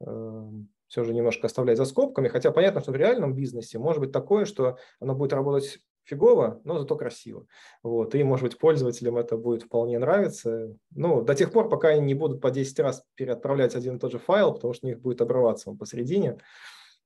э, все же немножко оставлять за скобками. Хотя понятно, что в реальном бизнесе может быть такое, что оно будет работать фигово, но зато красиво. Вот. И, может быть, пользователям это будет вполне нравиться. Ну, до тех пор, пока они не будут по 10 раз переотправлять один и тот же файл, потому что у них будет обрываться он посередине.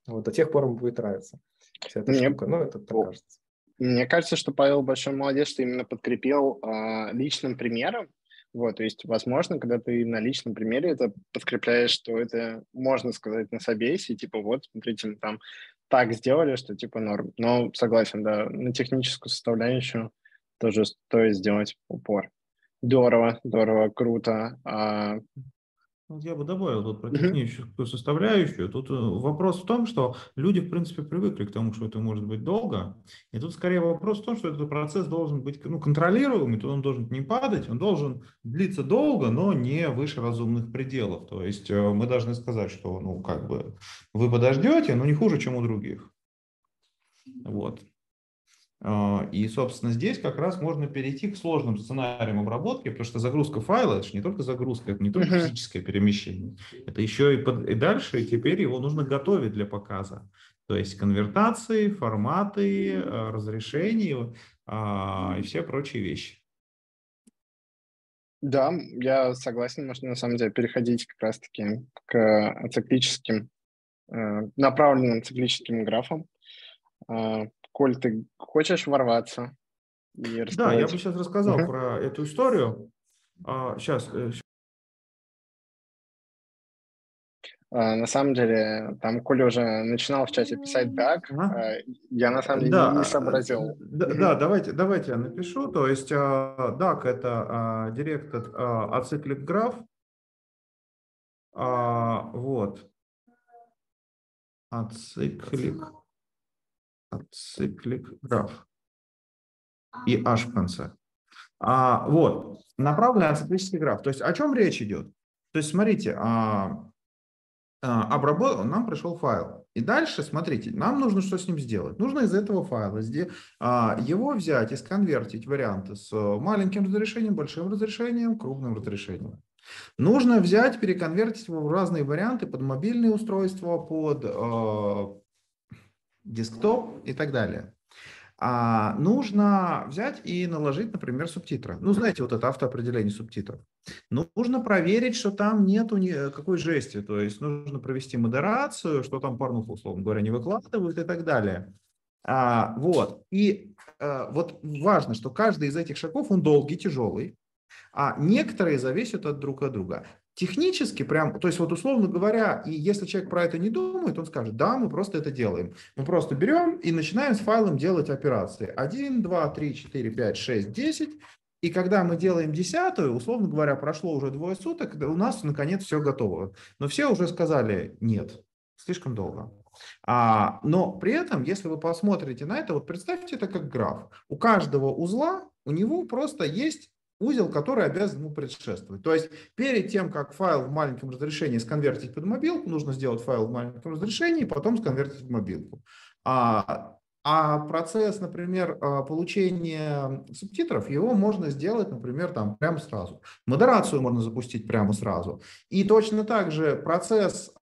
Вот до тех пор ему будет нравиться вся эта Мне... штука. Ну, это так кажется. Мне кажется, что Павел большой молодец, что именно подкрепил э, личным примером. Вот, то есть, возможно, когда ты на личном примере это подкрепляешь, что это можно сказать на собесе, типа, вот, смотрите, мы там так сделали, что типа норм. Но согласен, да, на техническую составляющую тоже стоит сделать упор. Здорово, здорово, круто. А, я бы добавил тут про техническую составляющую. Тут э, вопрос в том, что люди, в принципе, привыкли к тому, что это может быть долго. И тут скорее вопрос в том, что этот процесс должен быть ну, контролируемый, то он должен не падать, он должен длиться долго, но не выше разумных пределов. То есть э, мы должны сказать, что ну, как бы вы подождете, но не хуже, чем у других. Вот. А, и, собственно, здесь как раз можно перейти к сложным сценариям обработки, потому что загрузка файла – это же не только загрузка, это не только физическое перемещение, это еще и, под, и дальше, и теперь его нужно готовить для показа. То есть конвертации, форматы, э, разрешения а, и все прочие вещи. Да, я согласен, можно на самом деле переходить как раз-таки к циклическим, э, направленным циклическим графам. А, Коль, ты хочешь ворваться? да, я бы сейчас рассказал uh-huh. про эту историю. А, сейчас. Э, а, на самом деле, там Коля уже начинал в чате писать так, а? я на самом деле да, не, не сообразил. Да, да, давайте, давайте я напишу. То есть DAC – это Directed Acyclic Graph. Вот. Acyclic циклик граф и h в конце. А, вот, направленный ациклический граф. То есть о чем речь идет? То есть смотрите, а, а, обработ... нам пришел файл. И дальше, смотрите, нам нужно что с ним сделать? Нужно из этого файла а, его взять и сконвертить варианты с маленьким разрешением, большим разрешением, крупным разрешением. Нужно взять, переконвертить его в разные варианты под мобильные устройства, под а, десктоп и так далее. А нужно взять и наложить, например, субтитры. Ну, знаете, вот это автоопределение субтитров. Нужно проверить, что там нету никакой жести. То есть нужно провести модерацию, что там порнуху, условно говоря, не выкладывают и так далее. А, вот. И а, вот важно, что каждый из этих шагов, он долгий, тяжелый. А некоторые зависят от друг от друга. Технически прям, то есть вот условно говоря, и если человек про это не думает, он скажет, да, мы просто это делаем. Мы просто берем и начинаем с файлом делать операции. 1, 2, 3, 4, 5, 6, 10. И когда мы делаем десятую, условно говоря, прошло уже двое суток, у нас наконец все готово. Но все уже сказали нет, слишком долго. А, но при этом, если вы посмотрите на это, вот представьте это как граф. У каждого узла у него просто есть узел, который обязан ему предшествовать. То есть перед тем, как файл в маленьком разрешении сконвертить под мобилку, нужно сделать файл в маленьком разрешении, потом сконвертить в мобилку. А, А процесс, например, а, получения субтитров, его можно сделать, например, там прямо сразу. Модерацию можно запустить прямо сразу. И точно так же процесс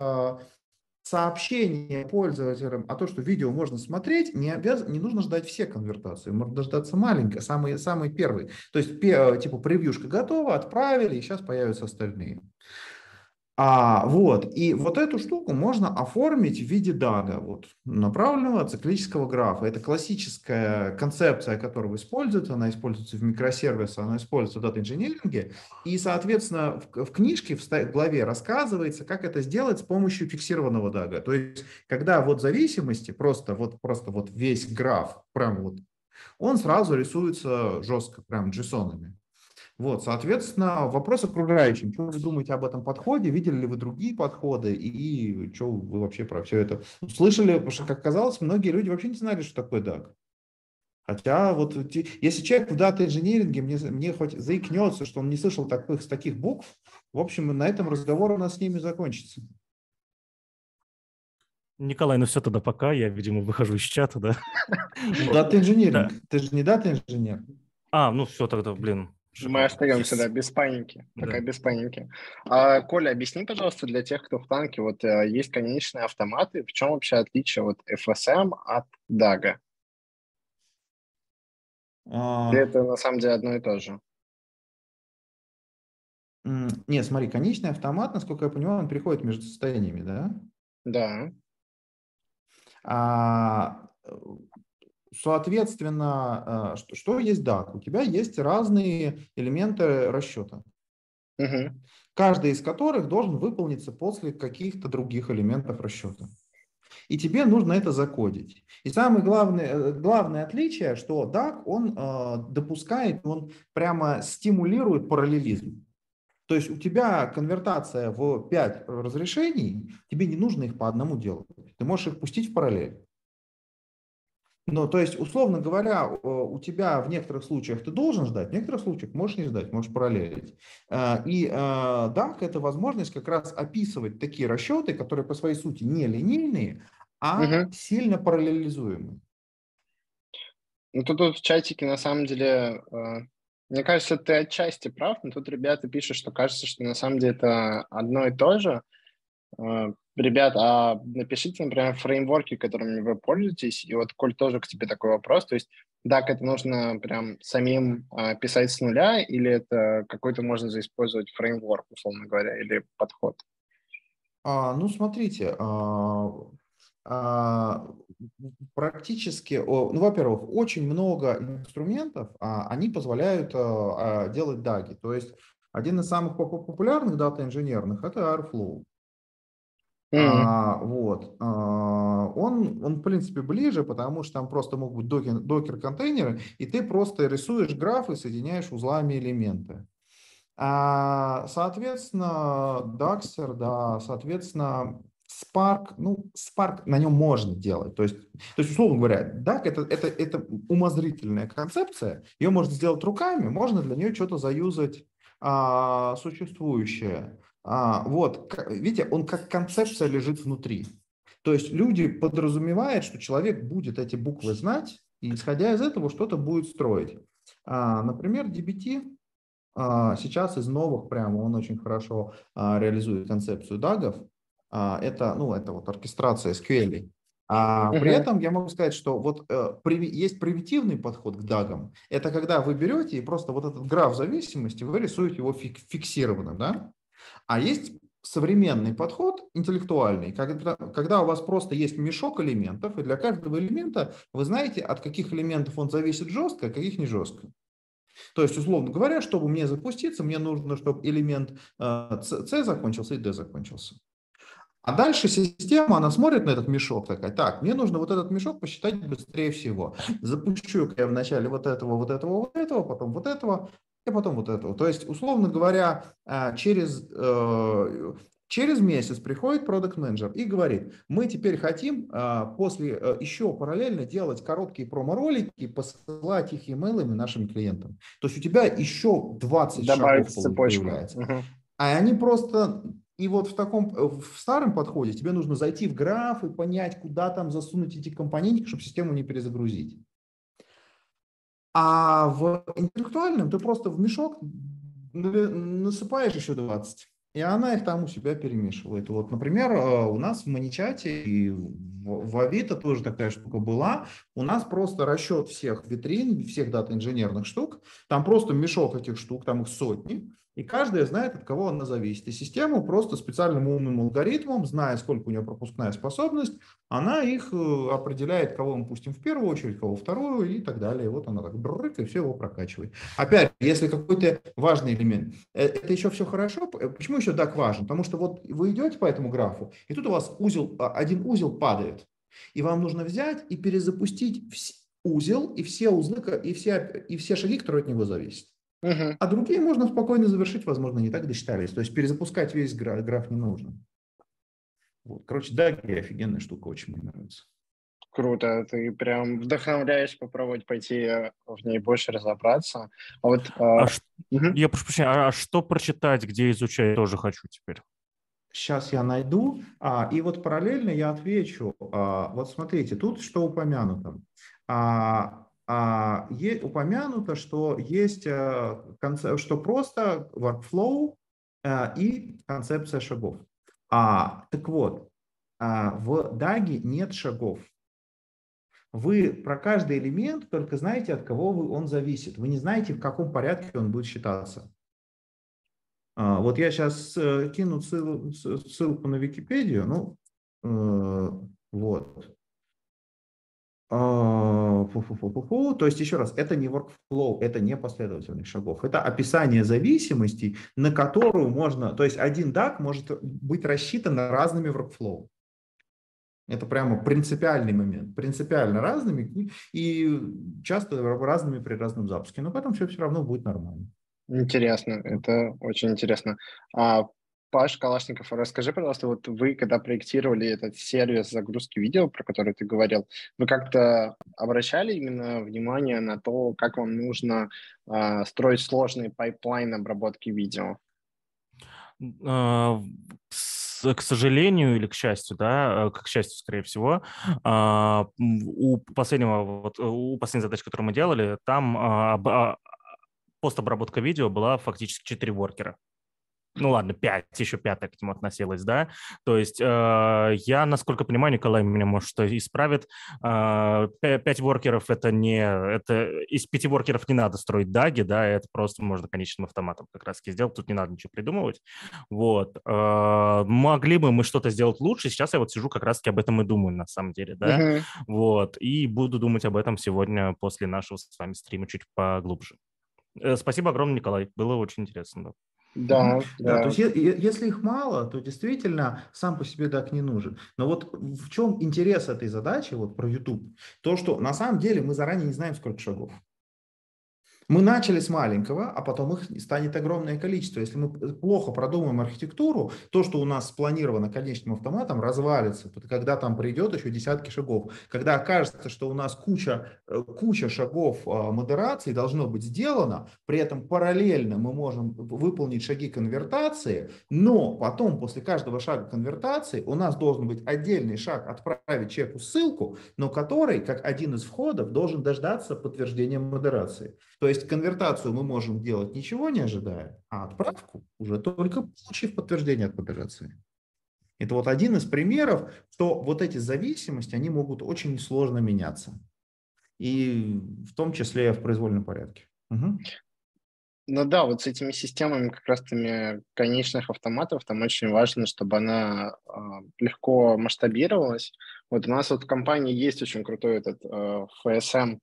а, сообщения пользователям о том, что видео можно смотреть, не, обяз... не нужно ждать все конвертации, можно дождаться маленькой, самый, самый первый. То есть, типа, превьюшка готова, отправили, и сейчас появятся остальные. А, вот, и вот эту штуку можно оформить в виде дага, вот, направленного циклического графа. Это классическая концепция, которая используется, она используется в микросервисе, она используется в дата-инжиниринге, и, соответственно, в, в книжке, в главе рассказывается, как это сделать с помощью фиксированного дага. То есть, когда вот зависимости, просто вот, просто вот весь граф, прям вот, он сразу рисуется жестко, прям джейсонами. Вот, соответственно, вопрос окружающим. Что вы думаете об этом подходе? Видели ли вы другие подходы? И что вы вообще про все это слышали? Потому что, как казалось, многие люди вообще не знали, что такое DAG. Хотя вот если человек в дата-инжиниринге мне, мне хоть заикнется, что он не слышал таких, таких букв, в общем, на этом разговор у нас с ними закончится. Николай, ну все тогда пока, я, видимо, выхожу из чата, да? Дата-инжиниринг, ты же не дата-инженер. А, ну все тогда, блин, мы остаемся, да, без паники. Да. Пока без паники. А, Коля, объясни, пожалуйста, для тех, кто в танке, вот э, есть конечные автоматы, в чем вообще отличие вот FSM от DAG? А... Или это на самом деле одно и то же? Нет, смотри, конечный автомат, насколько я понимаю, он приходит между состояниями, да? Да. А Соответственно, э, что, что есть DAC? У тебя есть разные элементы расчета, угу. каждый из которых должен выполниться после каких-то других элементов расчета. И тебе нужно это закодить. И самое главное, э, главное отличие, что DAC, он э, допускает, он прямо стимулирует параллелизм. То есть у тебя конвертация в 5 разрешений, тебе не нужно их по одному делать. Ты можешь их пустить в параллель. Ну, то есть, условно говоря, у тебя в некоторых случаях ты должен ждать, в некоторых случаях можешь не ждать, можешь параллелить. А, и DAC – это возможность как раз описывать такие расчеты, которые по своей сути не линейные, а угу. сильно параллелизуемые. Ну, тут, тут в чатике на самом деле, а, мне кажется, ты отчасти прав, но тут ребята пишут, что кажется, что на самом деле это одно и то же. Ребят, а напишите, например, фреймворки, которыми вы пользуетесь, и вот, Коль, тоже к тебе такой вопрос, то есть, да, это нужно прям самим а, писать с нуля, или это какой-то можно заиспользовать фреймворк, условно говоря, или подход? А, ну, смотрите, а, а, практически, ну, во-первых, очень много инструментов, а, они позволяют а, а делать даги, то есть один из самых популярных дата-инженерных – это Airflow. Mm-hmm. А, вот. А, он, он, в принципе, ближе, потому что там просто могут быть докер, докер-контейнеры, и ты просто рисуешь графы, соединяешь узлами элементы. А, соответственно, Daxter, да, соответственно, Spark, ну, Spark на нем можно делать. То есть, то есть условно говоря, DAC это, это, это умозрительная концепция, ее можно сделать руками, можно для нее что-то заюзать а, существующее. А, вот, видите, он как концепция лежит внутри. То есть люди подразумевают, что человек будет эти буквы знать, и исходя из этого что-то будет строить. А, например, DBT а, сейчас из новых прямо он очень хорошо а, реализует концепцию дагов. А, это, ну, это вот оркестрация SQL. А при этом я могу сказать, что вот э, есть примитивный подход к дагам. Это когда вы берете и просто вот этот граф зависимости, вы рисуете его фик, фиксированным, да? А есть современный подход, интеллектуальный, когда, когда у вас просто есть мешок элементов, и для каждого элемента вы знаете, от каких элементов он зависит жестко, а каких не жестко. То есть, условно говоря, чтобы мне запуститься, мне нужно, чтобы элемент э, C закончился и D закончился. А дальше система, она смотрит на этот мешок, такая, так, мне нужно вот этот мешок посчитать быстрее всего. Запущу я вначале вот этого, вот этого, вот этого, потом вот этого, и потом вот этого. То есть, условно говоря, а, через, э, через месяц приходит продукт менеджер и говорит, мы теперь хотим а, после э, еще параллельно делать короткие промо-ролики, посылать их имейлами нашим клиентам. То есть у тебя еще 20 Добавить шагов появляется. Угу. А они просто И вот в таком, э, в старом подходе тебе нужно зайти в граф и понять, куда там засунуть эти компоненты, чтобы систему не перезагрузить. А в интеллектуальном ты просто в мешок насыпаешь еще 20, и она их там у себя перемешивает. Вот, например, э, у нас в Маничате и в Авито тоже такая штука была. У нас просто расчет всех витрин, всех дата-инженерных штук. Там просто мешок этих штук, там их сотни. И каждая знает, от кого она зависит. И система просто специальным умным алгоритмом, зная, сколько у нее пропускная способность, она их э, определяет, кого мы пустим в первую очередь, кого вторую и так далее. И вот она так брык, и все его прокачивает. Опять, если какой-то важный элемент, это еще все хорошо. Почему еще так важен? Потому что вот вы идете по этому графу, и тут у вас узел, один узел падает. И вам нужно взять и перезапустить узел и все узлы, и все, и все шаги, которые от него зависят. Угу. А другие можно спокойно завершить, возможно, не так досчитались. То есть перезапускать весь граф, граф не нужно. Вот. Короче, да, офигенная штука, очень мне нравится. Круто, ты прям вдохновляешь попробовать пойти э, в ней больше разобраться. А вот, а, а угу. Я прошу прощения, а, а что прочитать, где изучать, тоже хочу теперь. Сейчас я найду, а, и вот параллельно я отвечу. А, вот смотрите, тут что упомянуто. А, а, е, упомянуто, что есть э, что просто workflow э, и концепция шагов. А, так вот, а, в DAG нет шагов. Вы про каждый элемент только знаете, от кого вы, он зависит. Вы не знаете, в каком порядке он будет считаться. А, вот я сейчас э, кину ссылку на Википедию. Ну, вот. А. То есть, еще раз, это не workflow, это не последовательных шагов. Это описание зависимостей, на которую можно... То есть, один DAG может быть рассчитан разными workflow. Это прямо принципиальный момент. Принципиально разными и часто разными при разном запуске. Но потом все все равно будет нормально. Интересно, это очень интересно. А Паш Калашников, расскажи, пожалуйста, вот вы, когда проектировали этот сервис загрузки видео, про который ты говорил, вы как-то обращали именно внимание на то, как вам нужно э, строить сложный pipeline обработки видео? А, к сожалению или к счастью, да, к счастью, скорее всего, а, у последнего, вот, у последней задачи, которую мы делали, там постобработка видео была фактически 4 воркера. Ну ладно, 5, еще пятая к нему относилась, да, то есть э, я, насколько понимаю, Николай меня, может, что исправит, э, 5 воркеров это не, это из 5 воркеров не надо строить даги, да, это просто можно конечным автоматом как раз сделать, тут не надо ничего придумывать, вот, э, могли бы мы что-то сделать лучше, сейчас я вот сижу как раз-таки об этом и думаю, на самом деле, да, uh-huh. вот, и буду думать об этом сегодня после нашего с вами стрима чуть поглубже. Э, спасибо огромное, Николай, было очень интересно, да. Да, да. да. То есть, если их мало, то действительно сам по себе так не нужен. Но вот в чем интерес этой задачи, вот про YouTube, то, что на самом деле мы заранее не знаем, сколько шагов. Мы начали с маленького, а потом их станет огромное количество. Если мы плохо продумаем архитектуру, то, что у нас спланировано конечным автоматом, развалится, когда там придет еще десятки шагов. Когда окажется, что у нас куча, э, куча шагов а, модерации должно быть сделано, при этом параллельно мы можем выполнить шаги конвертации, но потом после каждого шага конвертации у нас должен быть отдельный шаг отправить человеку ссылку, но который, как один из входов, должен дождаться подтверждения модерации. То есть конвертацию мы можем делать ничего не ожидая, а отправку уже только получив подтверждение от операции. Это вот один из примеров, что вот эти зависимости, они могут очень сложно меняться. И в том числе в произвольном порядке. Угу. Ну да, вот с этими системами как раз теми конечных автоматов там очень важно, чтобы она э, легко масштабировалась. Вот у нас вот в компании есть очень крутой этот э, FSM,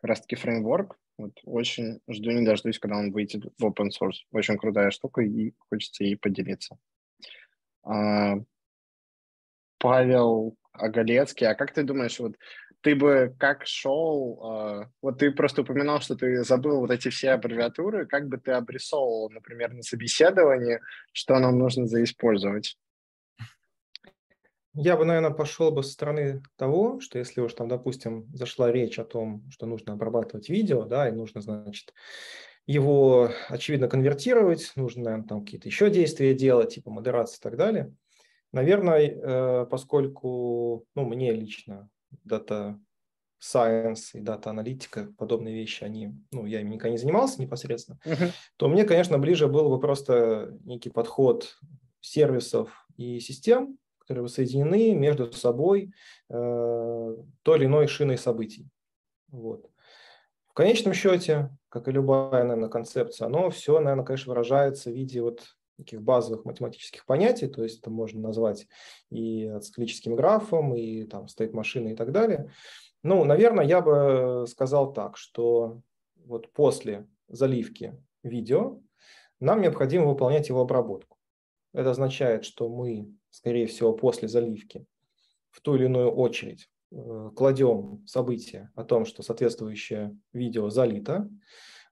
как раз таки фреймворк, вот очень жду не дождусь, когда он выйдет в open source. Очень крутая штука, и хочется ей поделиться. А, Павел Оголецкий, а как ты думаешь, вот ты бы как шел, а, вот ты просто упоминал, что ты забыл вот эти все аббревиатуры, как бы ты обрисовывал, например, на собеседовании, что нам нужно заиспользовать? Я бы, наверное, пошел бы со стороны того, что если уж там, допустим, зашла речь о том, что нужно обрабатывать видео, да, и нужно, значит, его, очевидно, конвертировать, нужно, наверное, там какие-то еще действия делать, типа модерации и так далее. Наверное, э, поскольку, ну, мне лично дата science и дата-аналитика, подобные вещи, они, ну, я ими никогда не занимался непосредственно, uh-huh. то мне, конечно, ближе был бы просто некий подход сервисов и систем, которые соединены между собой э, той или иной шиной событий. Вот. В конечном счете, как и любая, наверное, концепция, оно все, наверное, конечно, выражается в виде вот таких базовых математических понятий, то есть это можно назвать и циклическим графом, и там стоит машина и так далее. Ну, наверное, я бы сказал так, что вот после заливки видео нам необходимо выполнять его обработку. Это означает, что мы, скорее всего, после заливки в ту или иную очередь э, кладем событие о том, что соответствующее видео залито.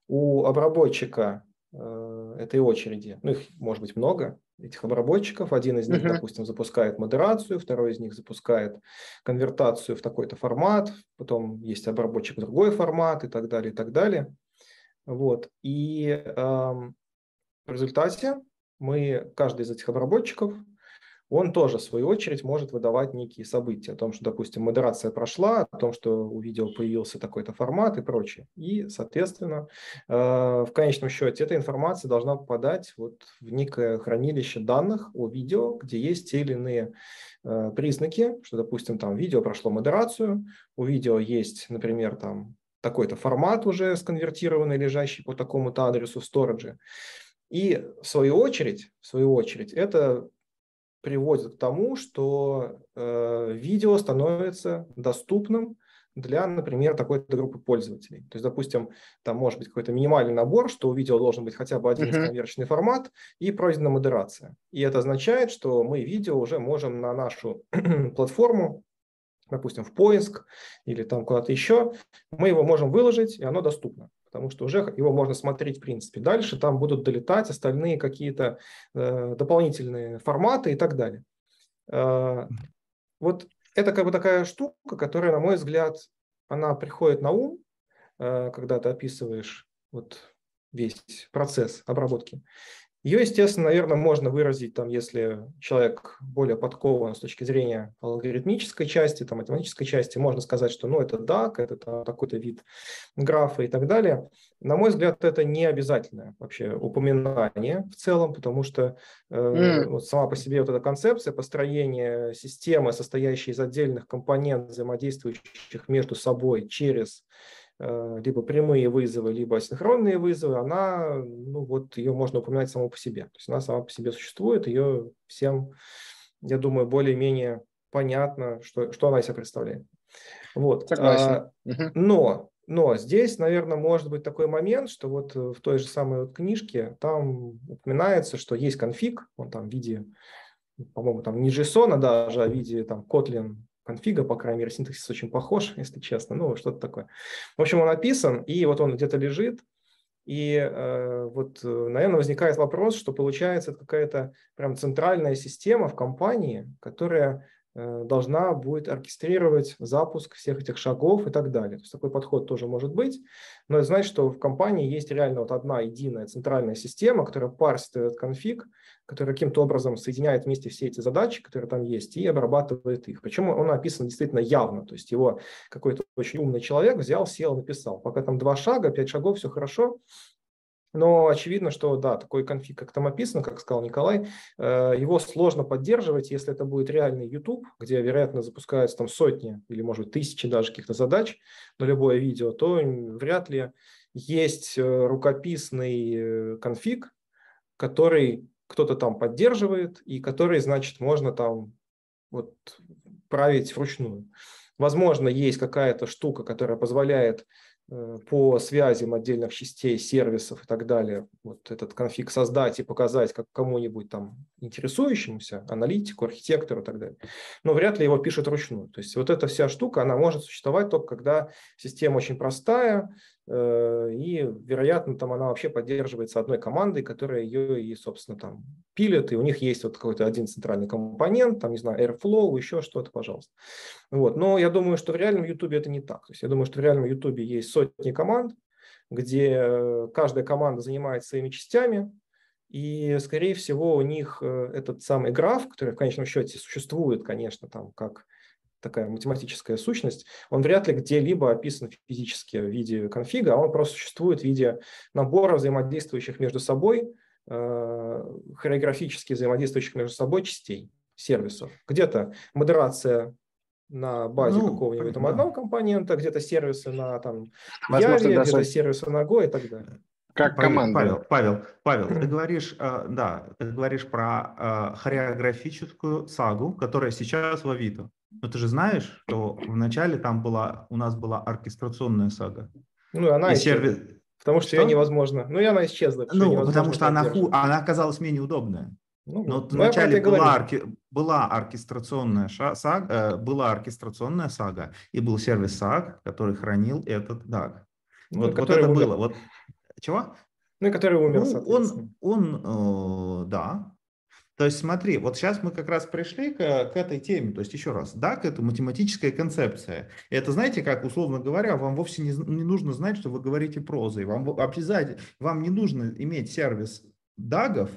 У обработчика э, этой очереди, ну их может быть много, этих обработчиков. Один из них, uh-huh. допустим, запускает модерацию, второй из них запускает конвертацию в такой-то формат, потом есть обработчик другой формат и так далее, и так далее. Вот. И э, в результате мы, каждый из этих обработчиков он тоже, в свою очередь, может выдавать некие события о том, что, допустим, модерация прошла, о том, что у видео появился такой-то формат и прочее. И, соответственно, э, в конечном счете эта информация должна попадать вот в некое хранилище данных о видео, где есть те или иные э, признаки, что, допустим, там видео прошло модерацию, у видео есть, например, там такой-то формат уже сконвертированный, лежащий по такому-то адресу в сторидже. И в свою очередь, в свою очередь, это приводит к тому, что э, видео становится доступным для, например, такой-то группы пользователей. То есть, допустим, там может быть какой-то минимальный набор, что у видео должен быть хотя бы один uh-huh. конверсионный формат и пройдена модерация. И это означает, что мы видео уже можем на нашу платформу, допустим, в поиск или там куда-то еще, мы его можем выложить, и оно доступно потому что уже его можно смотреть в принципе. Дальше там будут долетать остальные какие-то э, дополнительные форматы и так далее. Э, вот это как бы такая штука, которая, на мой взгляд, она приходит на ум, э, когда ты описываешь вот весь процесс обработки. Ее, естественно, наверное, можно выразить, там, если человек более подкован с точки зрения алгоритмической части, там, математической части, можно сказать, что ну, это DAC, это такой-то вид графа и так далее. На мой взгляд, это не обязательное вообще упоминание в целом, потому что э, mm. вот сама по себе вот эта концепция построения системы, состоящей из отдельных компонентов, взаимодействующих между собой через либо прямые вызовы, либо асинхронные вызовы, она, ну вот ее можно упоминать само по себе. То есть она сама по себе существует, ее всем, я думаю, более-менее понятно, что, что она из себя представляет. Вот. Согласен. А, но, но здесь, наверное, может быть такой момент, что вот в той же самой вот книжке там упоминается, что есть конфиг, он там в виде, по-моему, там не JSON, а даже, а в виде там Kotlin конфига, по крайней мере, синтаксис очень похож, если честно, ну, что-то такое. В общем, он написан, и вот он где-то лежит, и э, вот, наверное, возникает вопрос, что получается какая-то прям центральная система в компании, которая Э, должна будет оркестрировать запуск всех этих шагов и так далее. То есть такой подход тоже может быть, но это значит, что в компании есть реально вот одна единая центральная система, которая парсит этот конфиг, которая каким-то образом соединяет вместе все эти задачи, которые там есть, и обрабатывает их. Причем он написан действительно явно, то есть его какой-то очень умный человек взял, сел, написал. Пока там два шага, пять шагов, все хорошо, но очевидно, что да, такой конфиг, как там описано, как сказал Николай, э, его сложно поддерживать, если это будет реальный YouTube, где, вероятно, запускаются там сотни или, может быть, тысячи даже каких-то задач на любое видео, то вряд ли есть э, рукописный э, конфиг, который кто-то там поддерживает и который, значит, можно там вот править вручную. Возможно, есть какая-то штука, которая позволяет по связям отдельных частей, сервисов и так далее, вот этот конфиг создать и показать как кому-нибудь там интересующемуся, аналитику, архитектору и так далее. Но вряд ли его пишут вручную. То есть вот эта вся штука, она может существовать только когда система очень простая, Э, и, вероятно, там она вообще поддерживается одной командой, которая ее и, собственно, там пилит, и у них есть вот какой-то один центральный компонент, там, не знаю, Airflow, еще что-то, пожалуйста. Вот. Но я думаю, что в реальном YouTube это не так. То есть я думаю, что в реальном YouTube есть сотни команд, где каждая команда занимает своими частями, и, скорее всего, у них этот самый граф, который в конечном счете существует, конечно, там как такая математическая сущность, он вряд ли где-либо описан физически в виде конфига, а он просто существует в виде набора взаимодействующих между собой, э, хореографически взаимодействующих между собой частей сервисов. Где-то модерация на базе ну, какого-нибудь там да. одного компонента, где-то сервисы на там Яве, где-то сервисы на Go и так далее. Как команда. Павел, Павел, Павел, ты говоришь, э, да, ты говоришь про э, хореографическую сагу, которая сейчас в Авито. Но ты же знаешь, что вначале там была, у нас была оркестрационная сага. Ну, она и сервис... Потому что, что ее невозможно. Ну, и она исчезла. Ну, потому что она, ху... она оказалась менее удобная. Ну, Но ну, вначале была, орке... была оркестрационная ша... сага, э, была оркестрационная сага, и был сервис саг, который хранил этот DAG. Ну, вот, вот это умер. было. Вот... Чего? Ну, и который умер, ну, Он, он э, да, то есть смотри, вот сейчас мы как раз пришли к, к этой теме. То есть еще раз, DAC – это математическая концепция. И это, знаете, как, условно говоря, вам вовсе не, не нужно знать, что вы говорите прозой. Вам обязательно, вам не нужно иметь сервис дагов,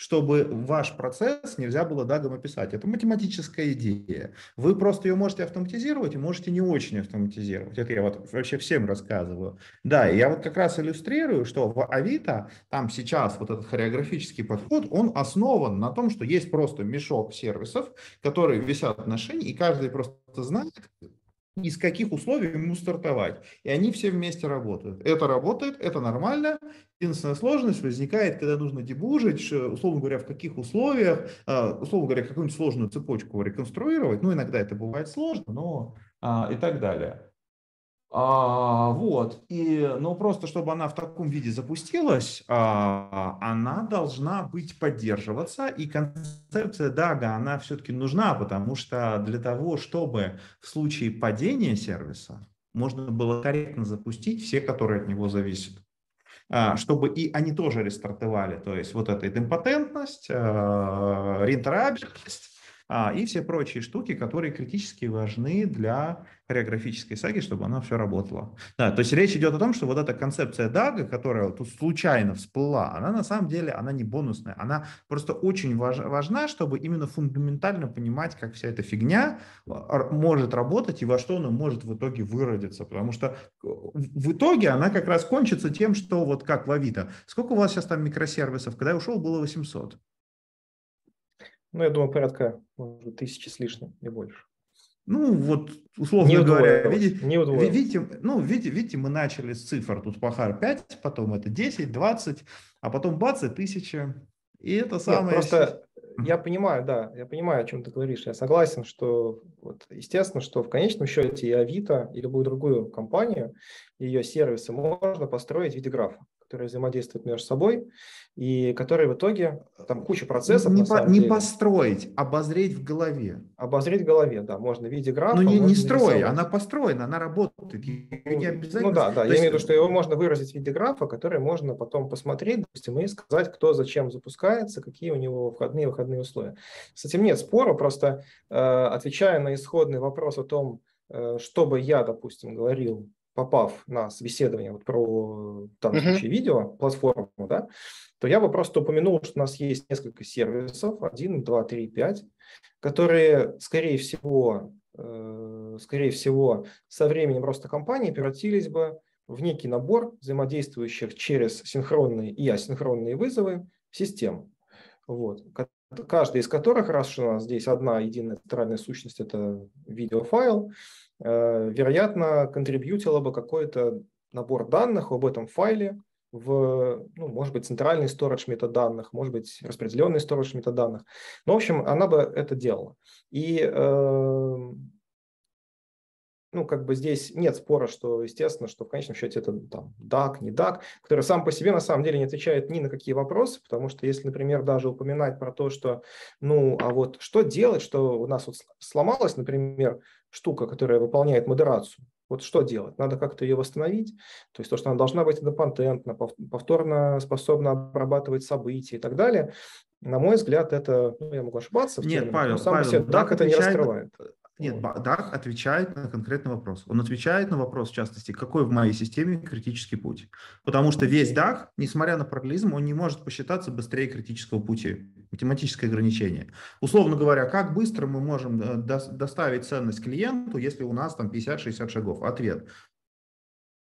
чтобы ваш процесс нельзя было дагом описать. Это математическая идея. Вы просто ее можете автоматизировать и можете не очень автоматизировать. Это я вот вообще всем рассказываю. Да, я вот как раз иллюстрирую, что в Авито там сейчас вот этот хореографический подход, он основан на том, что есть просто мешок сервисов, которые висят на шине, и каждый просто знает, из каких условий ему стартовать. И они все вместе работают. Это работает, это нормально. Единственная сложность возникает, когда нужно дебужить, условно говоря, в каких условиях, а, условно говоря, какую-нибудь сложную цепочку реконструировать. Ну, иногда это бывает сложно, но а, и так далее. А, вот, и, ну просто чтобы она в таком виде запустилась, а, она должна быть поддерживаться, и концепция DAG, она все-таки нужна, потому что для того, чтобы в случае падения сервиса можно было корректно запустить все, которые от него зависят. А, чтобы и они тоже рестартовали, то есть вот эта идемпотентность, а, рентабельность, а, и все прочие штуки, которые критически важны для хореографической саги, чтобы она все работала. Да, то есть речь идет о том, что вот эта концепция Дага, которая тут случайно всплыла, она на самом деле, она не бонусная, она просто очень важ, важна, чтобы именно фундаментально понимать, как вся эта фигня а, может работать и во что она может в итоге выродиться, потому что в итоге она как раз кончится тем, что вот как в Авито. Сколько у вас сейчас там микросервисов? Когда я ушел, было 800. Ну, я думаю, порядка может, тысячи с лишним и больше. Ну, вот, условно не говоря, видите, не видите, ну, видите, видите, мы начали с цифр, тут пахар 5, потом это 10, 20, а потом бац, и тысяча. И это самое... Нет, просто я понимаю, да, я понимаю, о чем ты говоришь. Я согласен, что, вот, естественно, что в конечном счете и Авито, и любую другую компанию, ее сервисы можно построить в виде графа которые взаимодействуют между собой и которые в итоге, там куча процессов. Не, по, не построить, обозреть в голове. Обозреть в голове, да, можно в виде графа. Ну не, не строй, она построена, она работает. Не обязательно... Ну да, да, я имею в виду, что его можно выразить в виде графа, который можно потом посмотреть, допустим, и сказать, кто зачем запускается, какие у него входные и выходные условия. С этим нет спора, просто э, отвечая на исходный вопрос о том, э, что бы я, допустим, говорил попав на собеседование вот про, в данном uh-huh. случае, видео, платформу, да, то я бы просто упомянул, что у нас есть несколько сервисов, 1, 2, 3, 5, которые, скорее всего, э, скорее всего, со временем роста компании превратились бы в некий набор взаимодействующих через синхронные и асинхронные вызовы систем. Вот. Каждый из которых, раз уж у нас здесь одна единая центральная сущность, это видеофайл, Э, вероятно, контрибьютила бы какой-то набор данных об этом файле в, ну, может быть, центральный storage метаданных, может быть, распределенный storage метаданных. Но, в общем, она бы это делала. И э, ну, как бы здесь нет спора, что, естественно, что в конечном счете это там DAC, не DAC, который сам по себе на самом деле не отвечает ни на какие вопросы, потому что если, например, даже упоминать про то, что, ну, а вот что делать, что у нас вот сломалась, например, штука, которая выполняет модерацию, вот что делать? Надо как-то ее восстановить. То есть то, что она должна быть индепендентна, повторно способна обрабатывать события и так далее. На мой взгляд, это, ну, я могу ошибаться. Нет, терминах, Павел, но сам Павел, себе DAC это не раскрывает. Нет, DAG отвечает на конкретный вопрос. Он отвечает на вопрос, в частности, какой в моей системе критический путь. Потому что весь DAG, несмотря на параллелизм, он не может посчитаться быстрее критического пути. Математическое ограничение. Условно говоря, как быстро мы можем э, доставить ценность клиенту, если у нас там 50-60 шагов? Ответ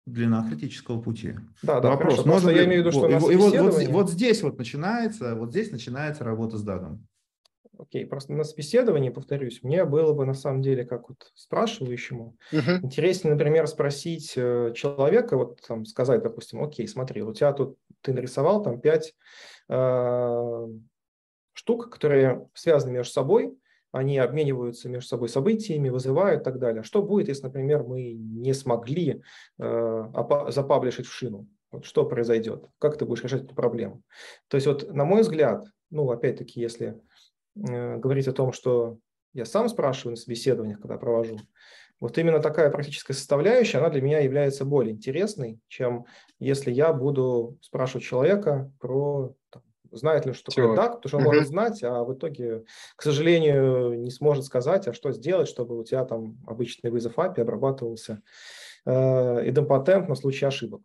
длина критического пути. Да, да, Вопрос, хорошо. Можно я имею в виду, что и, и вот, вот, вот здесь вот начинается, вот здесь начинается работа с дагом. Окей, просто на собеседовании, повторюсь, мне было бы на самом деле, как вот спрашивающему, uh-huh. интереснее, например, спросить э, человека, вот там сказать, допустим, окей, смотри, у тебя тут, ты нарисовал там пять э, штук, которые связаны между собой, они обмениваются между собой событиями, вызывают и так далее. Что будет, если, например, мы не смогли э, запаблишить в шину? Вот что произойдет? Как ты будешь решать эту проблему? То есть вот, на мой взгляд, ну, опять-таки, если говорить о том, что я сам спрашиваю на собеседованиях, когда провожу, вот именно такая практическая составляющая, она для меня является более интересной, чем если я буду спрашивать человека про там, знает ли, что такое DAC, потому что он uh-huh. может знать, а в итоге, к сожалению, не сможет сказать, а что сделать, чтобы у тебя там обычный вызов API обрабатывался э, идемпотент на случай ошибок.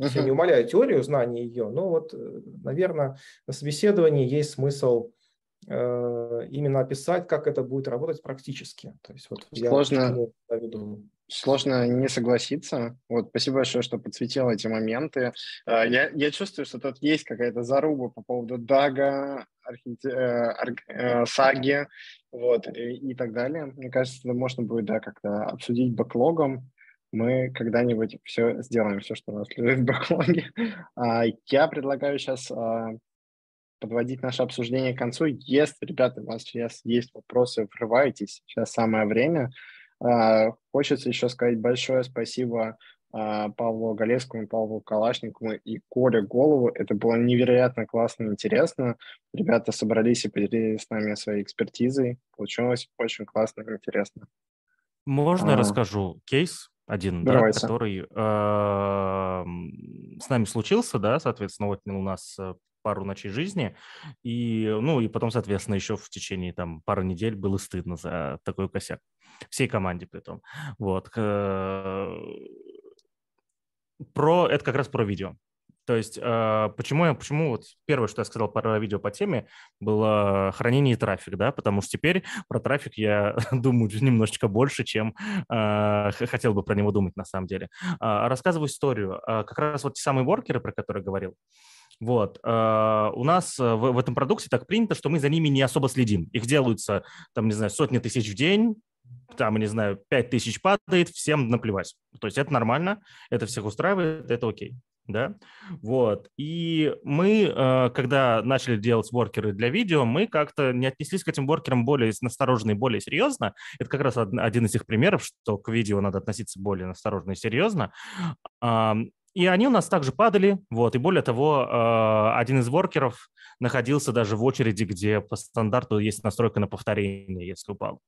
Uh-huh. Я не умоляю теорию знания ее, но вот, э, наверное, на собеседовании есть смысл э, именно описать, как это будет работать практически. То есть вот Сложно. я Сложно не согласиться. Вот, спасибо большое, что подсветил эти моменты. А, я, я чувствую, что тут есть какая-то заруба по поводу Дага, архите... Э, ар... Э, саги, вот, и, и так далее. Мне кажется, это можно будет, да, как-то обсудить бэклогом. Мы когда-нибудь все сделаем, все, что у нас лежит в бэклоге. А, я предлагаю сейчас а, подводить наше обсуждение к концу. Если, ребята, у вас сейчас есть вопросы, врывайтесь. Сейчас самое время. А, хочется еще сказать большое спасибо а, Павлу Галецкому, Павлу Калашникову и Коле Голову. Это было невероятно классно и интересно. Ребята собрались и поделились с нами своей экспертизой. Получилось очень классно и интересно. Можно а, расскажу кейс один, да, который э, с нами случился, да, соответственно, вот у нас пару ночей жизни, и, ну, и потом, соответственно, еще в течение там пары недель было стыдно за такой косяк. Всей команде при том. Вот. Про, это как раз про видео. То есть, э, почему я, почему вот первое, что я сказал про видео по теме, было хранение и трафик, да, потому что теперь про трафик я думаю немножечко больше, чем э, хотел бы про него думать на самом деле. Э, рассказываю историю. Э, как раз вот те самые воркеры, про которые говорил, вот. Э, у нас э, в, этом продукте так принято, что мы за ними не особо следим. Их делаются, там, не знаю, сотни тысяч в день, там, не знаю, 5 тысяч падает, всем наплевать. То есть это нормально, это всех устраивает, это окей. Да, вот. И мы, э, когда начали делать воркеры для видео, мы как-то не отнеслись к этим воркерам более настороженно и более серьезно. Это как раз один из тех примеров, что к видео надо относиться более насторожно и серьезно. И они у нас также падали, вот, и более того, э, один из воркеров находился даже в очереди, где по стандарту есть настройка на повторение, если упал.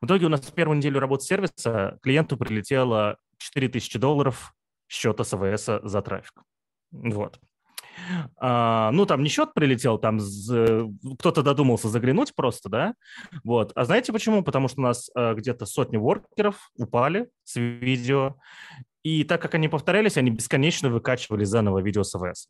В итоге у нас в первую неделю работы сервиса клиенту прилетело 4000 долларов счета СВС за трафик. Вот. А, ну, там не счет прилетел, там кто-то додумался заглянуть просто, да, вот. А знаете почему? Потому что у нас а, где-то сотни воркеров упали с видео, и так как они повторялись, они бесконечно выкачивали заново видео с АВС.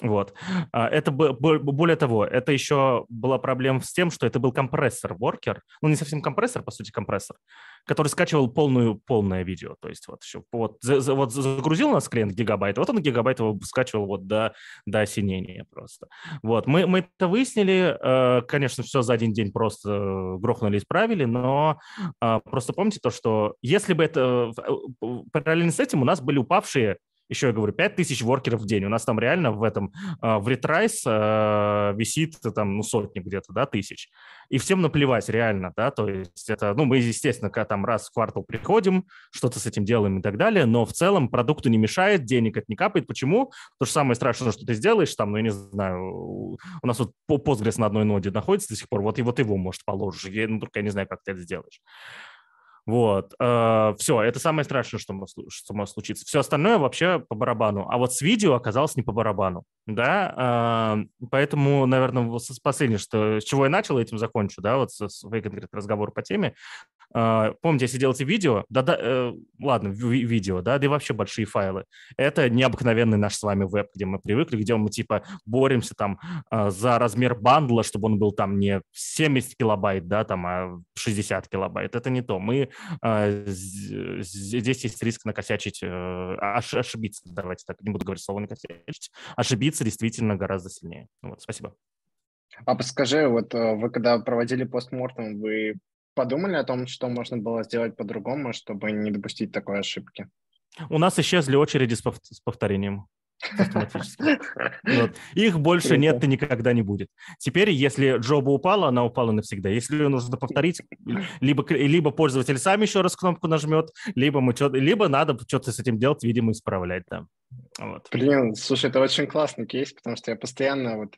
Вот. А, это более того, это еще была проблема с тем, что это был компрессор Worker, ну не совсем компрессор, по сути компрессор, который скачивал полную, полное видео. То есть вот, еще, вот, вот загрузил у нас клиент гигабайт, вот он гигабайт его скачивал вот до, до осенения просто. Вот. Мы, мы это выяснили, э, конечно, все за один день просто грохнули, и исправили, но а, просто помните то, что если бы это э, параллельно с этим у нас были упавшие еще я говорю, 5000 воркеров в день. У нас там реально в этом, а, в retries а, висит там, ну, сотни где-то, да, тысяч. И всем наплевать реально, да, то есть это, ну, мы, естественно, когда там раз в квартал приходим, что-то с этим делаем и так далее, но в целом продукту не мешает, денег это не капает. Почему? То же самое страшное, что ты сделаешь, там, ну, я не знаю, у нас вот Postgres на одной ноде находится до сих пор, вот и вот его, может, положишь. Я, ну, только я не знаю, как ты это сделаешь. Вот, э, все, это самое страшное, что может, что может случиться. Все остальное вообще по барабану. А вот с видео оказалось не по барабану, да, э, поэтому, наверное, последнее, что, с чего я начал, этим закончу, да, вот свой конкретный разговор по теме. Э, помните, если делаете видео, да, да, э, ладно, ви видео, да, да и вообще большие файлы, это необыкновенный наш с вами веб, где мы привыкли, где мы типа боремся там э, за размер бандла, чтобы он был там не 70 килобайт, да, там, а 60 килобайт. Это не то. Мы э, здесь есть риск накосячить, э, ошибиться, давайте так, не буду говорить слово накосячить, ошибиться действительно гораздо сильнее. Вот, спасибо. А подскажи, вот э, вы когда проводили постмортем, вы подумали о том, что можно было сделать по-другому, чтобы не допустить такой ошибки? У нас исчезли очереди с, пов- с повторением. Вот. Их больше нет и никогда не будет. Теперь, если джоба упала, она упала навсегда. Если ее нужно повторить, либо, либо пользователь сам еще раз кнопку нажмет, либо, мы что либо надо что-то с этим делать, видимо, исправлять. Да. Вот. Блин, слушай, это очень классный кейс, потому что я постоянно вот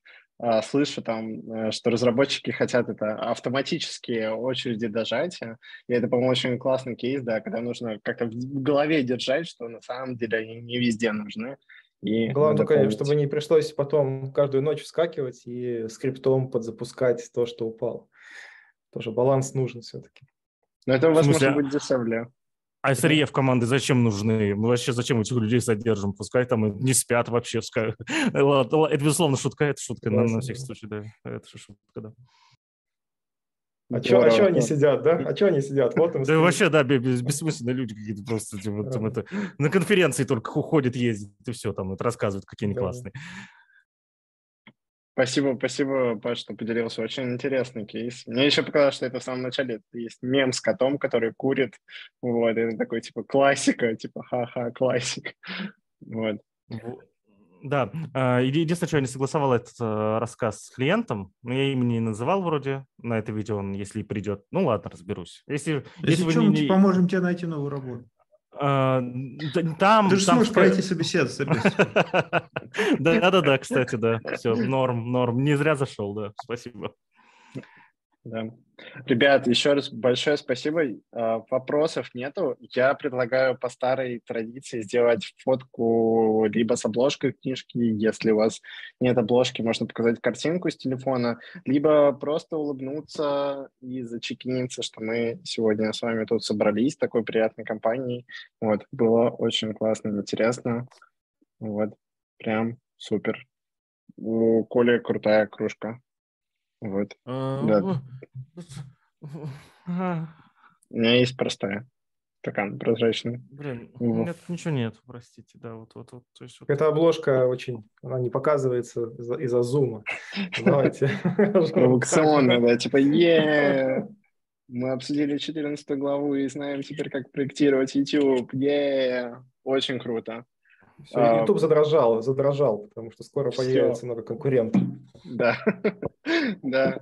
слышу там, э, что разработчики хотят это автоматические очереди дожатия, и это, по-моему, очень классный кейс, да, когда нужно как-то в голове держать, что на самом деле они не везде нужны. И Главное, конечно, чтобы не пришлось потом каждую ночь вскакивать и скриптом подзапускать то, что упало. Тоже баланс нужен все-таки. Но это, возможно, будет дешевле. А SRE команды зачем нужны? Мы вообще зачем этих людей содержим? Пускай там не спят вообще. Это, безусловно, шутка. Это шутка на, на всякий случай, да. Это шутка, да. А что а они сидят, да? А что они сидят? Вот им да вообще, да, бессмысленные люди какие-то просто типа, там, это, на конференции только уходят, ездят и все, там это рассказывают, какие они классные. Спасибо, спасибо, Паш, что поделился. Очень интересный кейс. Мне еще показалось, что это в самом начале есть мем с котом, который курит. Вот, это такой, типа, классика, типа, ха-ха, классик. Вот. Да, а, единственное, что я не согласовал этот э, рассказ с клиентом, но я имени не называл вроде на это видео, он, если придет. Ну ладно, разберусь. Если, если, если что, мы не... поможем тебе найти новую работу. А, там, Ты же там сможешь пройти собеседование. Да-да-да, кстати, да. Все, норм, норм. Не зря зашел, да. Спасибо. Да. Ребят, еще раз большое спасибо. А, вопросов нету. Я предлагаю по старой традиции сделать фотку либо с обложкой книжки, если у вас нет обложки, можно показать картинку с телефона, либо просто улыбнуться и зачекиниться, что мы сегодня с вами тут собрались, такой приятной компанией. Вот, было очень классно, интересно. Вот, прям супер. У Коли крутая кружка. Вот. А, да. У меня есть простая. Стакан прозрачный. Блин, нет, ничего нет, простите, да, вот, вот, вот. То есть, вот. Эта обложка очень, она не показывается из-за, из зума. Давайте. Провокационно, да, типа, е мы обсудили 14 главу и знаем теперь, как проектировать YouTube. е Очень круто. Все, а, YouTube задрожал, задрожал, потому что скоро появится много конкурентов. Да, да.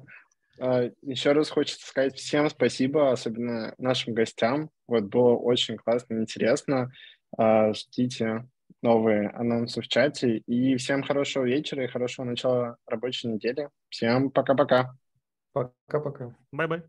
А, Еще раз хочется сказать всем спасибо, особенно нашим гостям. Вот было очень классно, интересно. А, ждите новые анонсы в чате. И всем хорошего вечера и хорошего начала рабочей недели. Всем пока-пока. Пока-пока. Бай-бай.